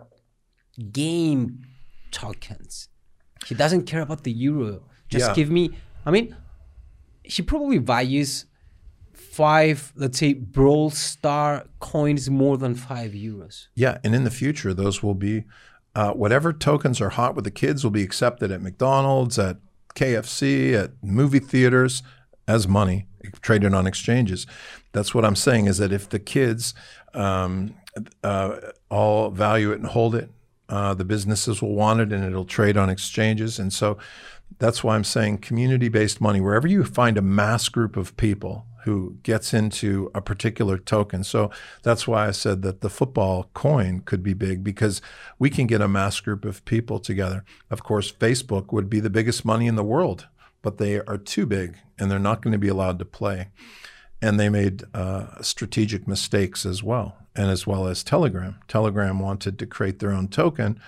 game tokens he doesn't care about the euro just Yeah. give me i mean he probably values five let's say brawl star coins more than five euros Yeah, and in the future, those will be uh, whatever tokens are hot with the kids will be accepted at McDonald's, at KFC, at movie theaters as money traded on exchanges. That's what I'm saying is that if the kids um, uh, all value it and hold it, uh, the businesses will want it and it'll trade on exchanges. And so that's why I'm saying community based money, wherever you find a mass group of people who gets into a particular token. So that's why I said that the football coin could be big because we can get a mass group of people together. Of course, Facebook would be the biggest money in the world, but they are too big and they're not going to be allowed to play. And they made uh, strategic mistakes as well, and as well as Telegram. Telegram wanted to create their own token,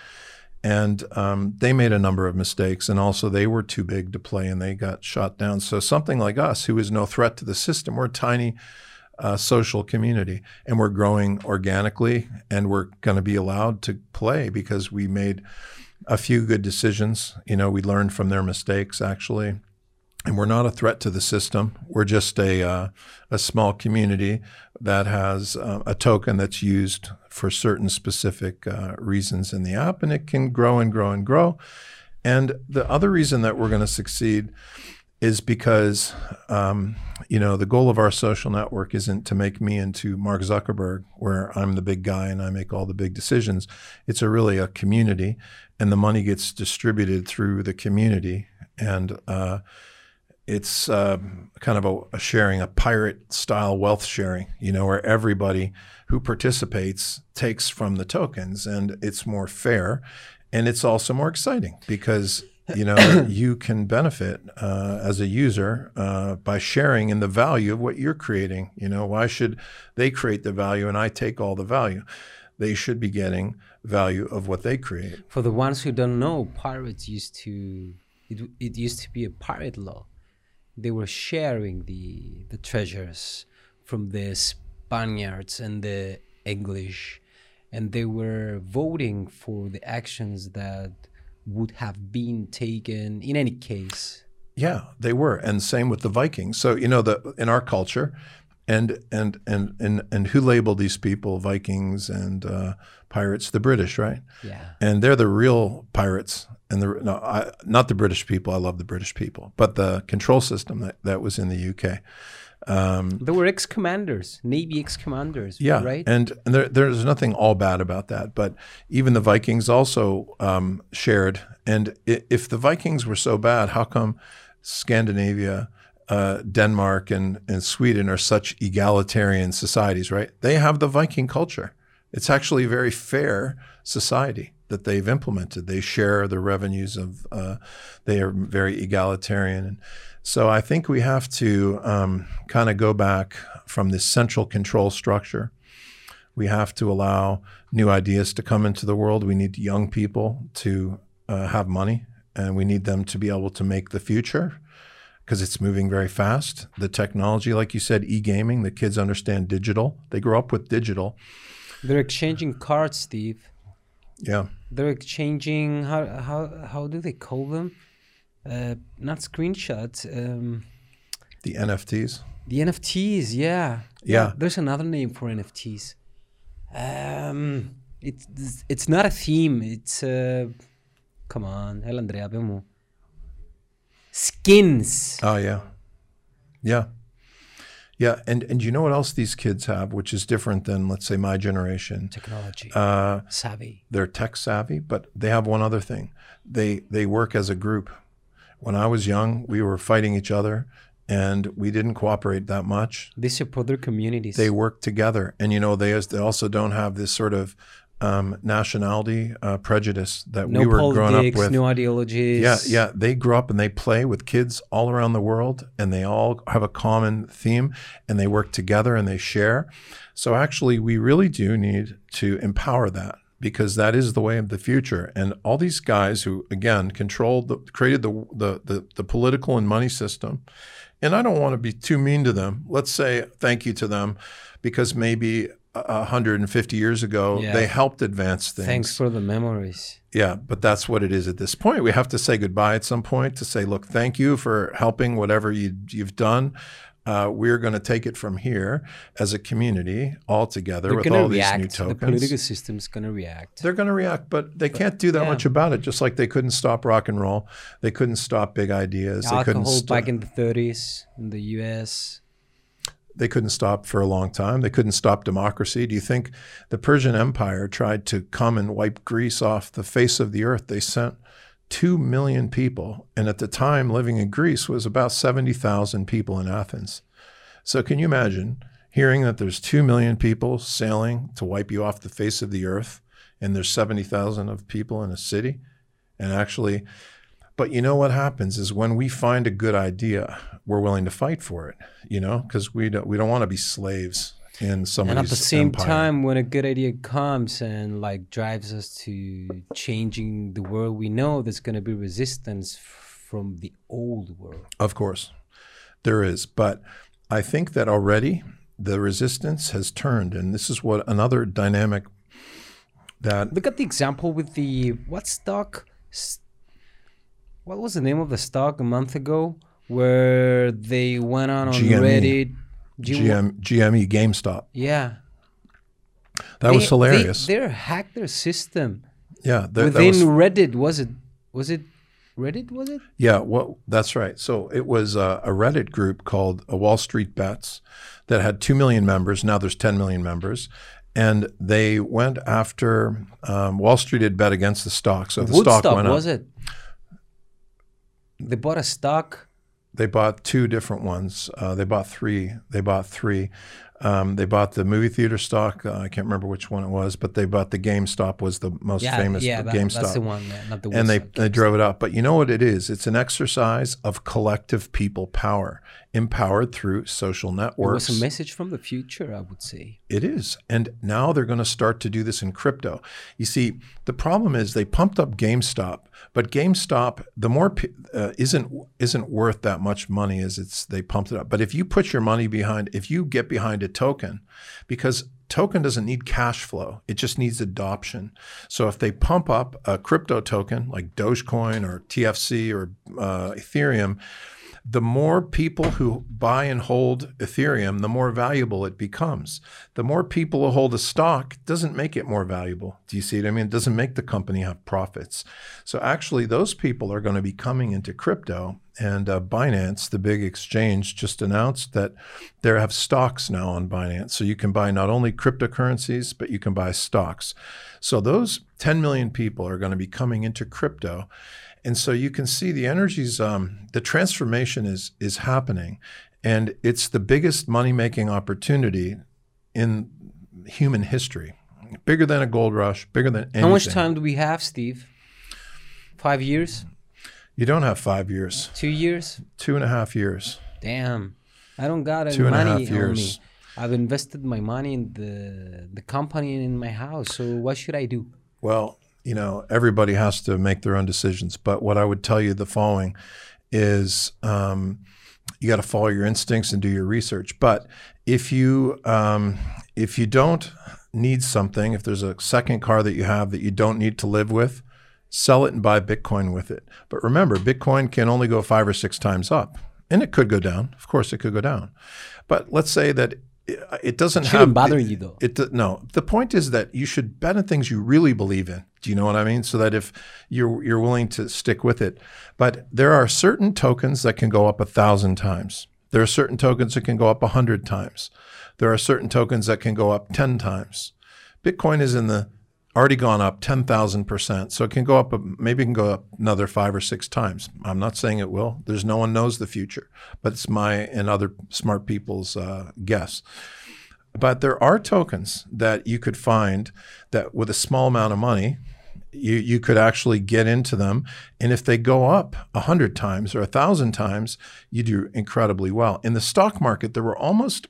and um, they made a number of mistakes and also they were too big to play and they got shot down. So something like us who is no threat to the system we're a tiny uh, social community and we're growing organically and we're going to be allowed to play because we made a few good decisions. You know we learned from their mistakes actually and we're not a threat to the system. We're just a uh, a small community that has uh, a token that's used for certain specific uh, reasons in the app, and it can grow and grow and grow. And the other reason that we're going to succeed is because um, you know the goal of our social network isn't to make me into Mark Zuckerberg, where I'm the big guy and I make all the big decisions. It's a really a community, and the money gets distributed through the community, and uh, it's uh, kind of a, a sharing, a pirate style wealth sharing, you know, where everybody who participates takes from the tokens and it's more fair. And it's also more exciting because, you know, (coughs) you can benefit uh, as a user uh, by sharing in the value of what you're creating. You know, why should they create the value and I take all the value? They should be getting value of what they create. For the ones who don't know, pirates used to it, it used to be a pirate law. They were sharing the the treasures from the Spaniards and the English, and they were voting for the actions that would have been taken in any case. Yeah, they were, and same with the Vikings. So you know, the in our culture, and and and and and who labeled these people Vikings and uh, pirates? The British, right? Yeah. And they're the real pirates, and the no, I, not the British people. I love the British people, but the control system that that was in the UK. There were ex-commanders, Navy ex-commanders, Yeah, right? and, and there, there's nothing all bad about that. But even the Vikings also um, shared. And if the Vikings were so bad, how come Scandinavia, uh, Denmark, and, and Sweden are such egalitarian societies? Right? They have the Viking culture. It's actually a very fair society that they've implemented. They share the revenues of. Uh, they are very egalitarian, and so I think we have to um, kind of go back from this central control structure. We have to allow new ideas to come into the world. We need young people to uh, have money, and we need them to be able to make the future because it's moving very fast. The technology, like you said, e-gaming. The kids understand digital. They grow up with digital. They're exchanging cards, Steve. Yeah they're exchanging how how how do they call them? Uh, not screenshots. Um, the NFTs. The NFTs, yeah. Yeah. There's another name for NFTs. Um, it's it's not a theme. It's uh, come on, El Andrea, Skins. Oh yeah, yeah yeah. And and you know what else these kids have, which is different than let's say my generation. Technology. Uh, Savvy. they're tech savvy, but they have one other thing. They they work as a group. When I was young, we were fighting each other, and we didn't cooperate that much. They support their communities. They work together, and you know they they also don't have this sort of um, nationality uh, prejudice that no we were growing up with. no ideologies. Yeah, yeah. They grow up and they play with kids all around the world, and they all have a common theme, and they work together and they share. So actually, we really do need to empower that because that is the way of the future. And all these guys who, again, controlled, the, created the, the the the political and money system. And I don't want to be too mean to them. Let's say thank you to them because maybe. A 150 years ago, Yeah. they helped advance things. Thanks for the memories. Yeah, but that's what it is at this point. We have to say goodbye at some point to say, look, thank you for helping whatever you, you've done. Uh, we're going to take it from here as a community all together They're with all these new react. The tokens. political system's gonna react. They're going to react, but they can't do that yeah. much about it. Just like they couldn't stop rock and roll, they couldn't stop big ideas. They couldn't Alcohol stop. back in the 30s in the U.S. they couldn't stop for a long time. They couldn't stop democracy. Do you think the Persian Empire tried to come and wipe Greece off the face of the earth? They sent 2 million people. And at the time, living in Greece was about 70,000 people in Athens. So can you imagine hearing that there's 2 million people sailing to wipe you off the face of the earth and there's 70,000 of people in a city? And actually, but you know what happens is when we find a good idea, we're willing to fight for it, you know, because we don't, we don't want to be slaves in somebody's And at the same empire. time, when a good idea comes and like drives us to changing the world we know, there's gonna be resistance from the old world. Of course, there is. But I think that already the resistance has turned. And this is what another dynamic that Look at the example with the what stock? S- What was the name of the stock a month ago where they went on on GME. Reddit? G- GM, GME GameStop, Yeah, that was hilarious. They, they hacked their system yeah, within was, Reddit. Was it? Was it Reddit? Was it? yeah, well, that's right. So it was a, a Reddit group called uh, Wall Street Bets that had 2 million members. Now there's 10 million members. And they went after um, Wall Street had bet against the stock. So the Woodstock stock went up. was it? They bought a stock. They bought two different ones. Uh, they bought three. They bought three. Um, they bought the movie theater stock. Uh, I can't remember which one it was, but they bought the GameStop was the most Yeah, famous yeah, that, GameStop. that's the one. Not the and they, they drove it up. But you know what it is? It's an exercise of collective people power, empowered through social networks. It was a message from the future, I would say. It is. And now they're going to start to do this in crypto. You see, the problem is they pumped up GameStop, but GameStop, the more uh, isn't isn't worth that much money as it's they pumped it up. But if you put your money behind, if you get behind a token, because token doesn't need cash flow, it just needs adoption. So if they pump up a crypto token like Dogecoin or TFC or uh, Ethereum, the more people who buy and hold Ethereum, the more valuable it becomes. The more people who hold a stock doesn't make it more valuable. Do you see what I mean? It doesn't make the company have profits. So actually, those people are going to be coming into crypto. And uh, Binance, the big exchange, just announced that they have stocks now on Binance. So you can buy not only cryptocurrencies, but you can buy stocks. So those 10 million people are going to be coming into crypto. And so you can see the energies, um, the transformation is is happening, and it's the biggest money making opportunity in human history. bigger than a gold rush, bigger than anything. How much time do we have, Steve? Five years? You don't have five years, Two years? two and a half years. Damn. I don't got any Two and a money half on me. years. I've invested my money in the the company and in my house. So what should I do? Well, you know, everybody has to make their own decisions. But what I would tell you the following is um, you got to follow your instincts and do your research. But if you um, if you don't need something, if there's a second car that you have that you don't need to live with, sell it and buy Bitcoin with it. But remember, Bitcoin can only go five or six times up, and it could go down. Of course, it could go down. But let's say that it- it doesn't Shouldn't have bother it- you, though. It no. The point is that you should bet on things you really believe in. Do you know what I mean? So that if you're you're willing to stick with it, but there are certain tokens that can go up a thousand times. There are certain tokens that can go up a hundred times. There are certain tokens that can go up ten times. Bitcoin is in the already gone up 10,000%. So it can go up, maybe it can go up another five or six times. I'm not saying it will. There's no one knows the future, but it's my and other smart people's uh, guess. But there are tokens that you could find that with a small amount of money, you, you could actually get into them. And if they go up a hundred times or a thousand times, you do incredibly well. In the stock market, there were almost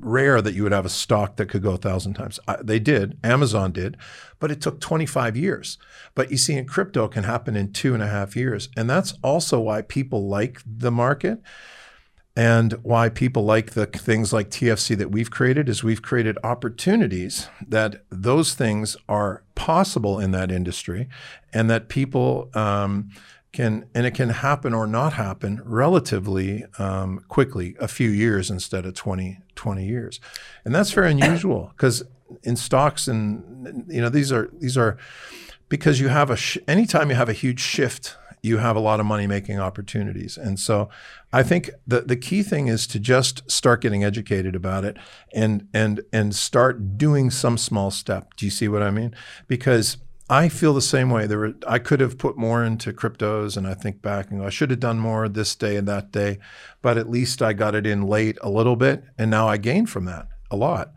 rare that you would have a stock that could go a thousand times. I, they did, Amazon did, but it took 25 years. But you see, in crypto, can happen in two and a half years. And that's also why people like the market and why people like the things like TFC that we've created is we've created opportunities that those things are possible in that industry and that people um, can and it can happen or not happen relatively um, quickly a few years instead of 20 20 years. And that's very unusual because in stocks and you know these are these are because you have a sh- anytime you have a huge shift you have a lot of money making opportunities. And so i think the the key thing is to just start getting educated about it and and and start doing some small step. Do you see what i mean? Because I feel the same way. There were I could have put more into cryptos, and I think back and go, I should have done more this day and that day, but at least I got it in late a little bit, and now I gained from that a lot.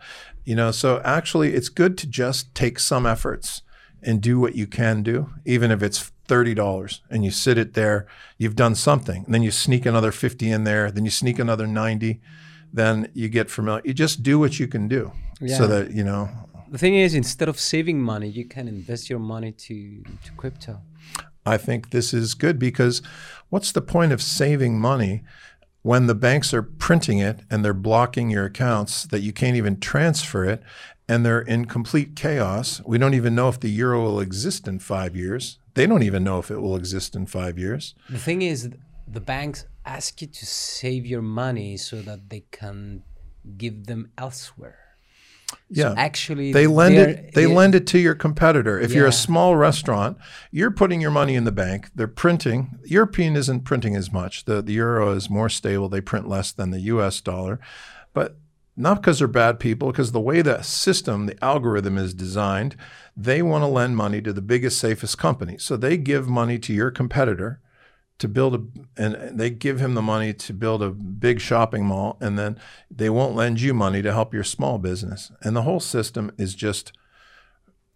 You know, so actually, it's good to just take some efforts and do what you can do, even if it's thirty dollars, and you sit it there. You've done something, and then you sneak another fifty in there, then you sneak another ninety, then you get familiar. You just do what you can do, Yeah. so that you know The thing is, instead of saving money, you can invest your money to, to crypto. I think this is good because what's the point of saving money when the banks are printing it and they're blocking your accounts that you can't even transfer it and they're in complete chaos? We don't even know if the euro will exist in five years. They don't even know if it will exist in five years. The thing is, the banks ask you to save your money so that they can give them elsewhere. Yeah. Actually, they lend it they yeah, lend it to your competitor. If you're a small restaurant you're putting your money in the bank. They're printing. European isn't printing as much. The, the euro is more stable. They print less than the us dollar. But not because they're bad people because the way the system the algorithm is designed they want to lend money to the biggest safest company. So they give money to your competitor to build a and they give him the money to build a big shopping mall and then they won't lend you money to help your small business and the whole system is just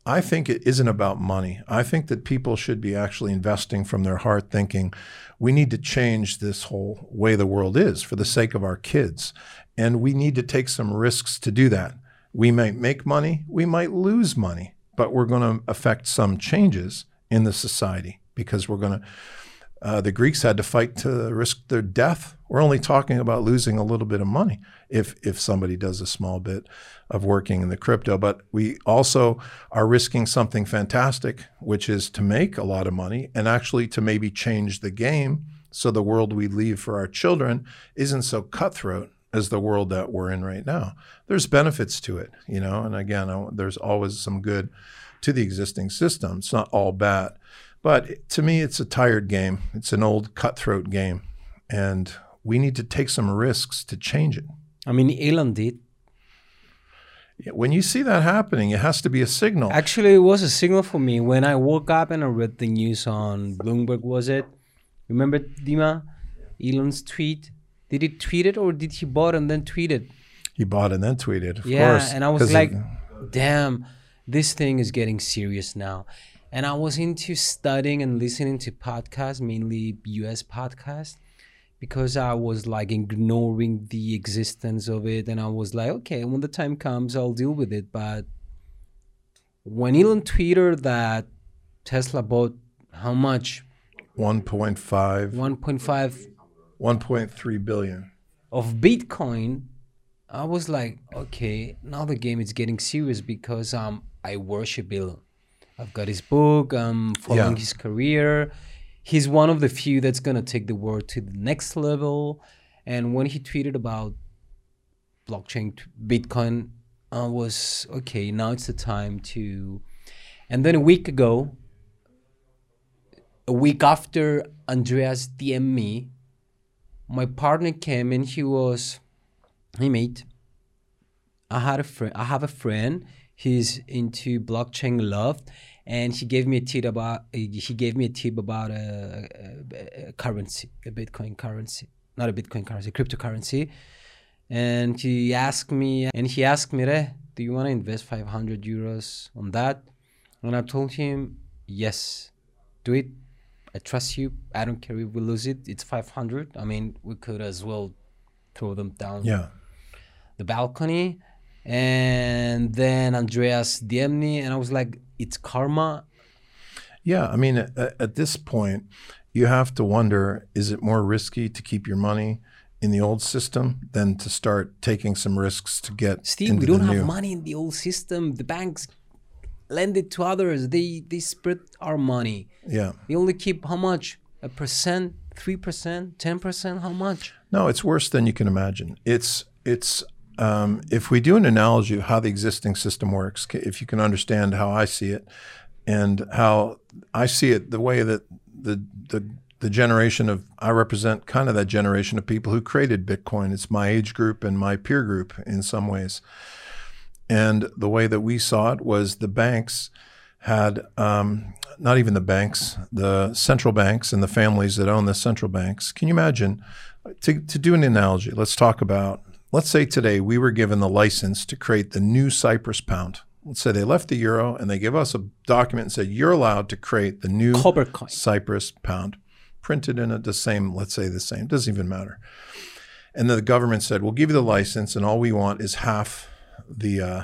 I think it isn't about money. I think that people should be actually investing from their heart thinking we need to change this whole way the world is for the sake of our kids and we need to take some risks to do that. We might make money, we might lose money, but we're going to affect some changes in the society because we're going to uh, the Greeks had to fight to risk their death. We're only talking about losing a little bit of money if if somebody does a small bit of working in the crypto. But we also are risking something fantastic, which is to make a lot of money and actually to maybe change the game so the world we leave for our children isn't so cutthroat as the world that we're in right now. There's benefits to it, you know, and again, I, there's always some good to the existing system. It's not all bad. But to me, it's a tired game. It's an old cutthroat game. And we need to take some risks to change it. I mean, Elon did. When you see that happening, it has to be a signal. Actually, it was a signal for me when I woke up and I read the news on Bloomberg. Was it? Remember Dima, Elon's tweet? Did he tweet it or did he bought and then tweet it? He bought and then tweeted, of yeah, course. and I was like, it- damn. this thing is getting serious now. And I was into studying and listening to podcasts, mainly US podcasts, because I was like ignoring the existence of it. And I was like, okay, when the time comes, I'll deal with it. But when Elon tweeted that Tesla bought how much? 1.5, 1.5 1.3 billion. of Bitcoin, I was like, okay, now the game is getting serious because um I worship Elon. I've got his book. I'm following Yeah. his career. He's one of the few that's gonna take the world to the next level. And when he tweeted about blockchain, Bitcoin, I was okay. Now it's the time to. And then a week ago, a week after Andreas DM'd me, my partner came and he was, hey mate, I had a friend. I have a friend. He's into blockchain love, and he gave me a tip about. He gave me a tip about a, a, a currency, a Bitcoin currency, not a Bitcoin currency, cryptocurrency. And he asked me, and he asked me, "Reh, do you want to invest 500 euros on that?" And I told him, "Yes, do it. I trust you. I don't care if we lose it. It's 500. I mean, we could as well throw them down Yeah. the balcony. And then Andreas me, and I was like, it's karma. Yeah, I mean, at, at this point, you have to wonder: is it more risky to keep your money in the old system than to start taking some risks to get Steve, into we don't the have money in the old system. The banks lend it to others. They they spread our money. Yeah, They only keep how much? A percent, three percent, ten percent. How much? no, it's worse than you can imagine. It's it's um, if we do an analogy of how the existing system works, if you can understand how I see it, and how I see it, the way that the the the generation of I represent kind of that generation of people who created Bitcoin. It's my age group and my peer group in some ways. And the way that we saw it was the banks had um, not even the banks, the central banks and the families that own the central banks. Can you imagine? To, to do an analogy, let's talk about, let's say today we were given the license to create the new Cyprus pound. Let's say they left the euro and they give us a document and said, you're allowed to create the new. Cyprus pound, printed in it the same, let's say the same, doesn't even matter. And then the government said, we'll give you the license and all we want is half the, uh,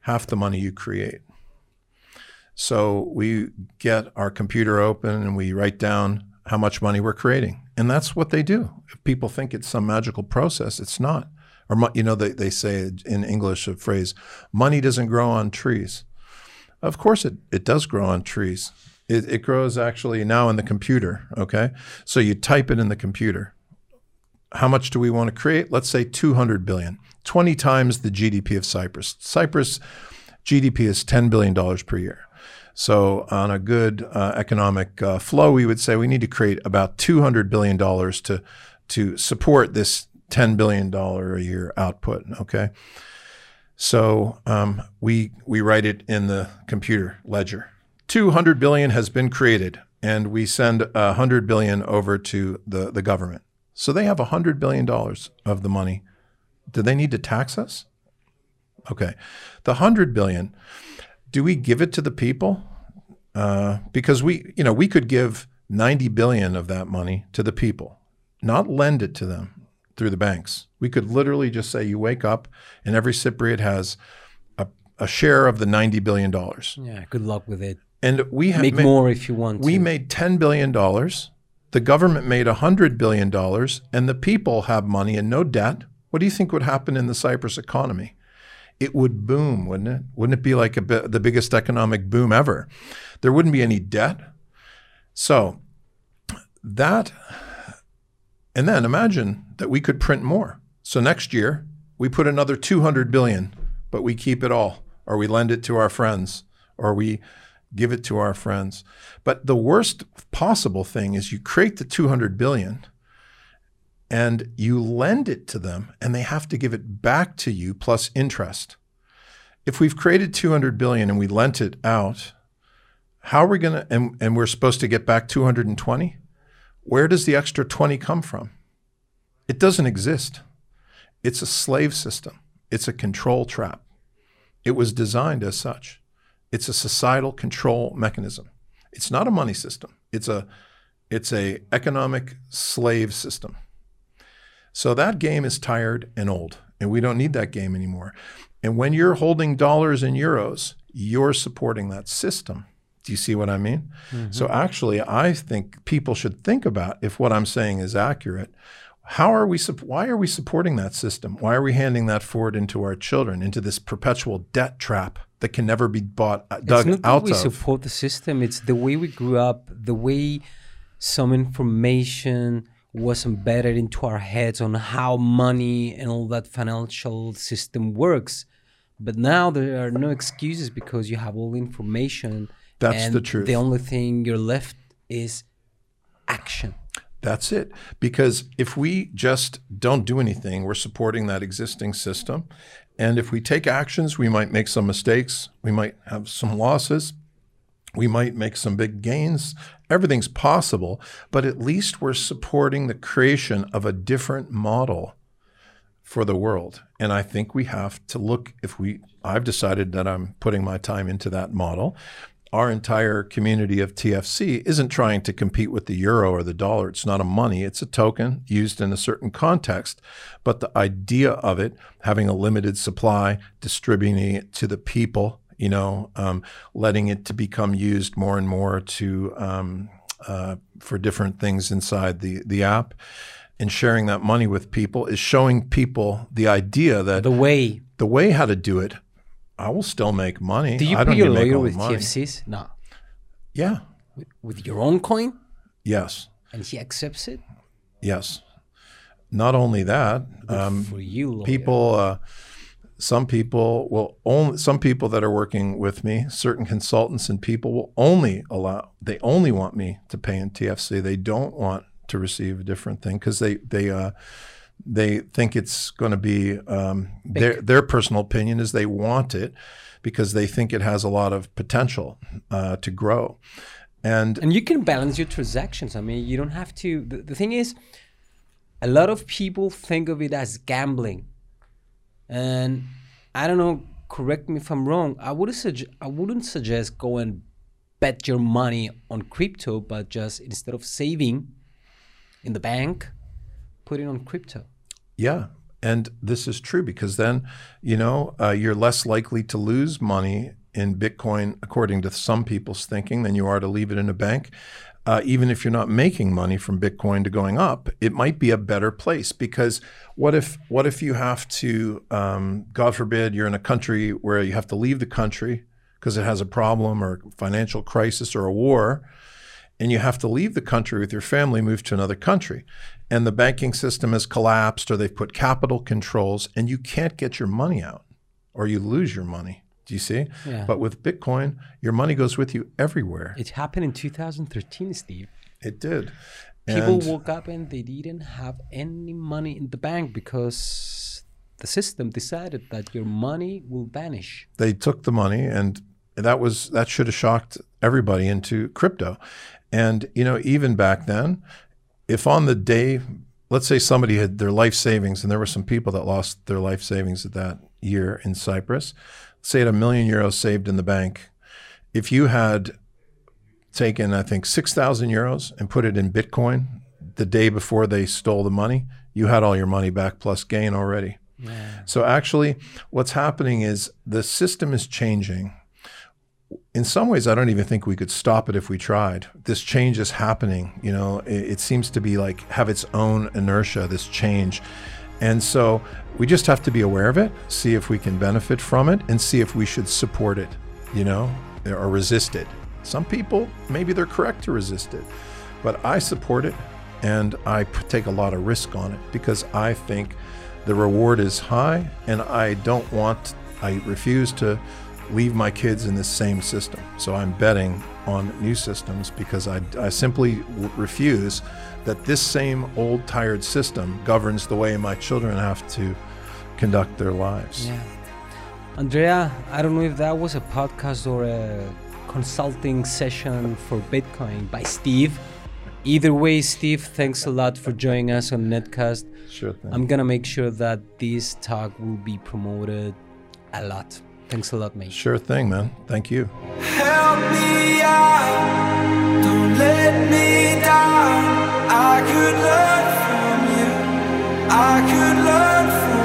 half the money you create. So we get our computer open and we write down how much money we're creating. And that's what they do. If people think it's some magical process, it's not. Or, you know, they, they say in English a phrase, money doesn't grow on trees. Of course, it, it does grow on trees. It, it grows actually now in the computer. Okay. So you type it in the computer. How much do we want to create? Let's say 200 billion, 20 times the GDP of Cyprus. Cyprus GDP is $10 billion per year. So, on a good uh, economic uh, flow, we would say we need to create about $200 billion to, to support this $10 billion a year output. Okay. So, um, we, we write it in the computer ledger. 200 billion has been created, and we send 100 billion over to the, the government. So, they have 100 billion dollars of the money. Do they need to tax us? Okay. The 100 billion, do we give it to the people? Uh, because we, you know, we could give 90 billion of that money to the people, not lend it to them through the banks. We could literally just say, you wake up and every Cypriot has a, a share of the 90 billion dollars. Yeah, good luck with it. And we have Make ma- more if you want. we to. made $10 billion. The government made $100 billion, and the people have money and no debt. What do you think would happen in the Cyprus economy? It would boom, wouldn't it? Wouldn't it be like a bi- the biggest economic boom ever? There wouldn't be any debt. So that, and then imagine that we could print more. So next year we put another 200 billion, but we keep it all, or we lend it to our friends, or we give it to our friends. But the worst possible thing is you create the 200 billion and you lend it to them and they have to give it back to you plus interest. If we've created 200 billion and we lent it out, how are we going to and, and we're supposed to get back 220? Where does the extra 20 come from? It doesn't exist. It's a slave system. It's a control trap. It was designed as such. It's a societal control mechanism. It's not a money system. It's a it's a economic slave system. So that game is tired and old, and we don't need that game anymore. And when you're holding dollars and euros, you're supporting that system. Do you see what I mean? So actually, I think people should think about if what I'm saying is accurate. How are we? Why are we supporting that system? Why are we handing that forward into our children, into this perpetual debt trap that can never be bought, uh, dug it's not out that we of? support the system it's the way we grew up the way some information was embedded into our heads on how money and all that financial system works but now there are no excuses because you have all the information That's and the truth. the only thing you're left is action That's it. Because if we just don't do anything, we're supporting that existing system. And if we take actions, we might make some mistakes. We might have some losses. We might make some big gains. Everything's possible. But at least we're supporting the creation of a different model for the world. And I think we have to look if we I've decided that I'm putting my time into that model. Our entire community of TFC isn't trying to compete with the euro or the dollar. It's not a money, it's a token used in a certain context. But the idea of it, having a limited supply, distributing it to the people, you know, um, letting it to become used more and more to um, uh, for different things inside the the app, and sharing that money with people is showing people the idea that the way the way how to do it, I will still make money. do you I don't your lawyer with money. tfcs no Yeah. with your own coin Yes. and he accepts it Yes. Not only that, um, for you lawyer. people uh, some people will only some people that are working with me certain consultants and people will only allow they only want me to pay in tfc they don't want to receive a different thing because they they uh, they think it's going to be um, their their personal opinion is they want it because they think it has a lot of potential uh, to grow and and you can balance your transactions. I mean, you don't have to. The, the thing is, a lot of people think of it as gambling, and I don't know. Correct me if I'm wrong. I would suggest I wouldn't suggest go and bet your money on crypto, but just instead of saving in the bank, put it on crypto. Yeah. And this is true because then, you know, uh, you're less likely to lose money in Bitcoin, according to some people's thinking, than you are to leave it in a bank. Uh, even if you're not making money from Bitcoin to going up, it might be a better place because what if what if you have to, um, God forbid, you're in a country where you have to leave the country because it has a problem or financial crisis or a war, and you have to leave the country with your family, move to another country, and the banking system has collapsed or they've put capital controls, and you can't get your money out, or you lose your money. Do you see? Yeah. But with Bitcoin, your money goes with you everywhere. It happened in 2013, Steve. It did. People And- woke up and they didn't have any money in the bank because the system decided that your money will vanish. they took the money and that was that should have shocked everybody into crypto and you know even back then if on the day let's say somebody had their life savings and there were some people that lost their life savings at that year in cyprus say had a million euros saved in the bank if you had taken i think 6000 euros and put it in bitcoin the day before they stole the money you had all your money back plus gain already so actually, what's happening is the system is changing. In some ways, I don't even think we could stop it if we tried. This change is happening. You know, it, it seems to be like have its own inertia. This change, and so we just have to be aware of it, see if we can benefit from it, and see if we should support it. You know, or resist it. Some people maybe they're correct to resist it, but I support it, and I take a lot of risk on it because I think the reward is high and I don't want, I refuse to leave my kids in this same system. So I'm betting on new systems because I, I simply w- refuse that this same old tired system governs the way my children have to conduct their lives. Yeah. Andrea, I don't know if that was a podcast or a consulting session for Bitcoin by Steve. Either way, Steve, thanks a lot for joining us on Netcast. Sure thing. I'm gonna make sure that this talk will be promoted a lot. Thanks a lot, mate. Sure thing, man. Thank you. I could learn from you. I could learn from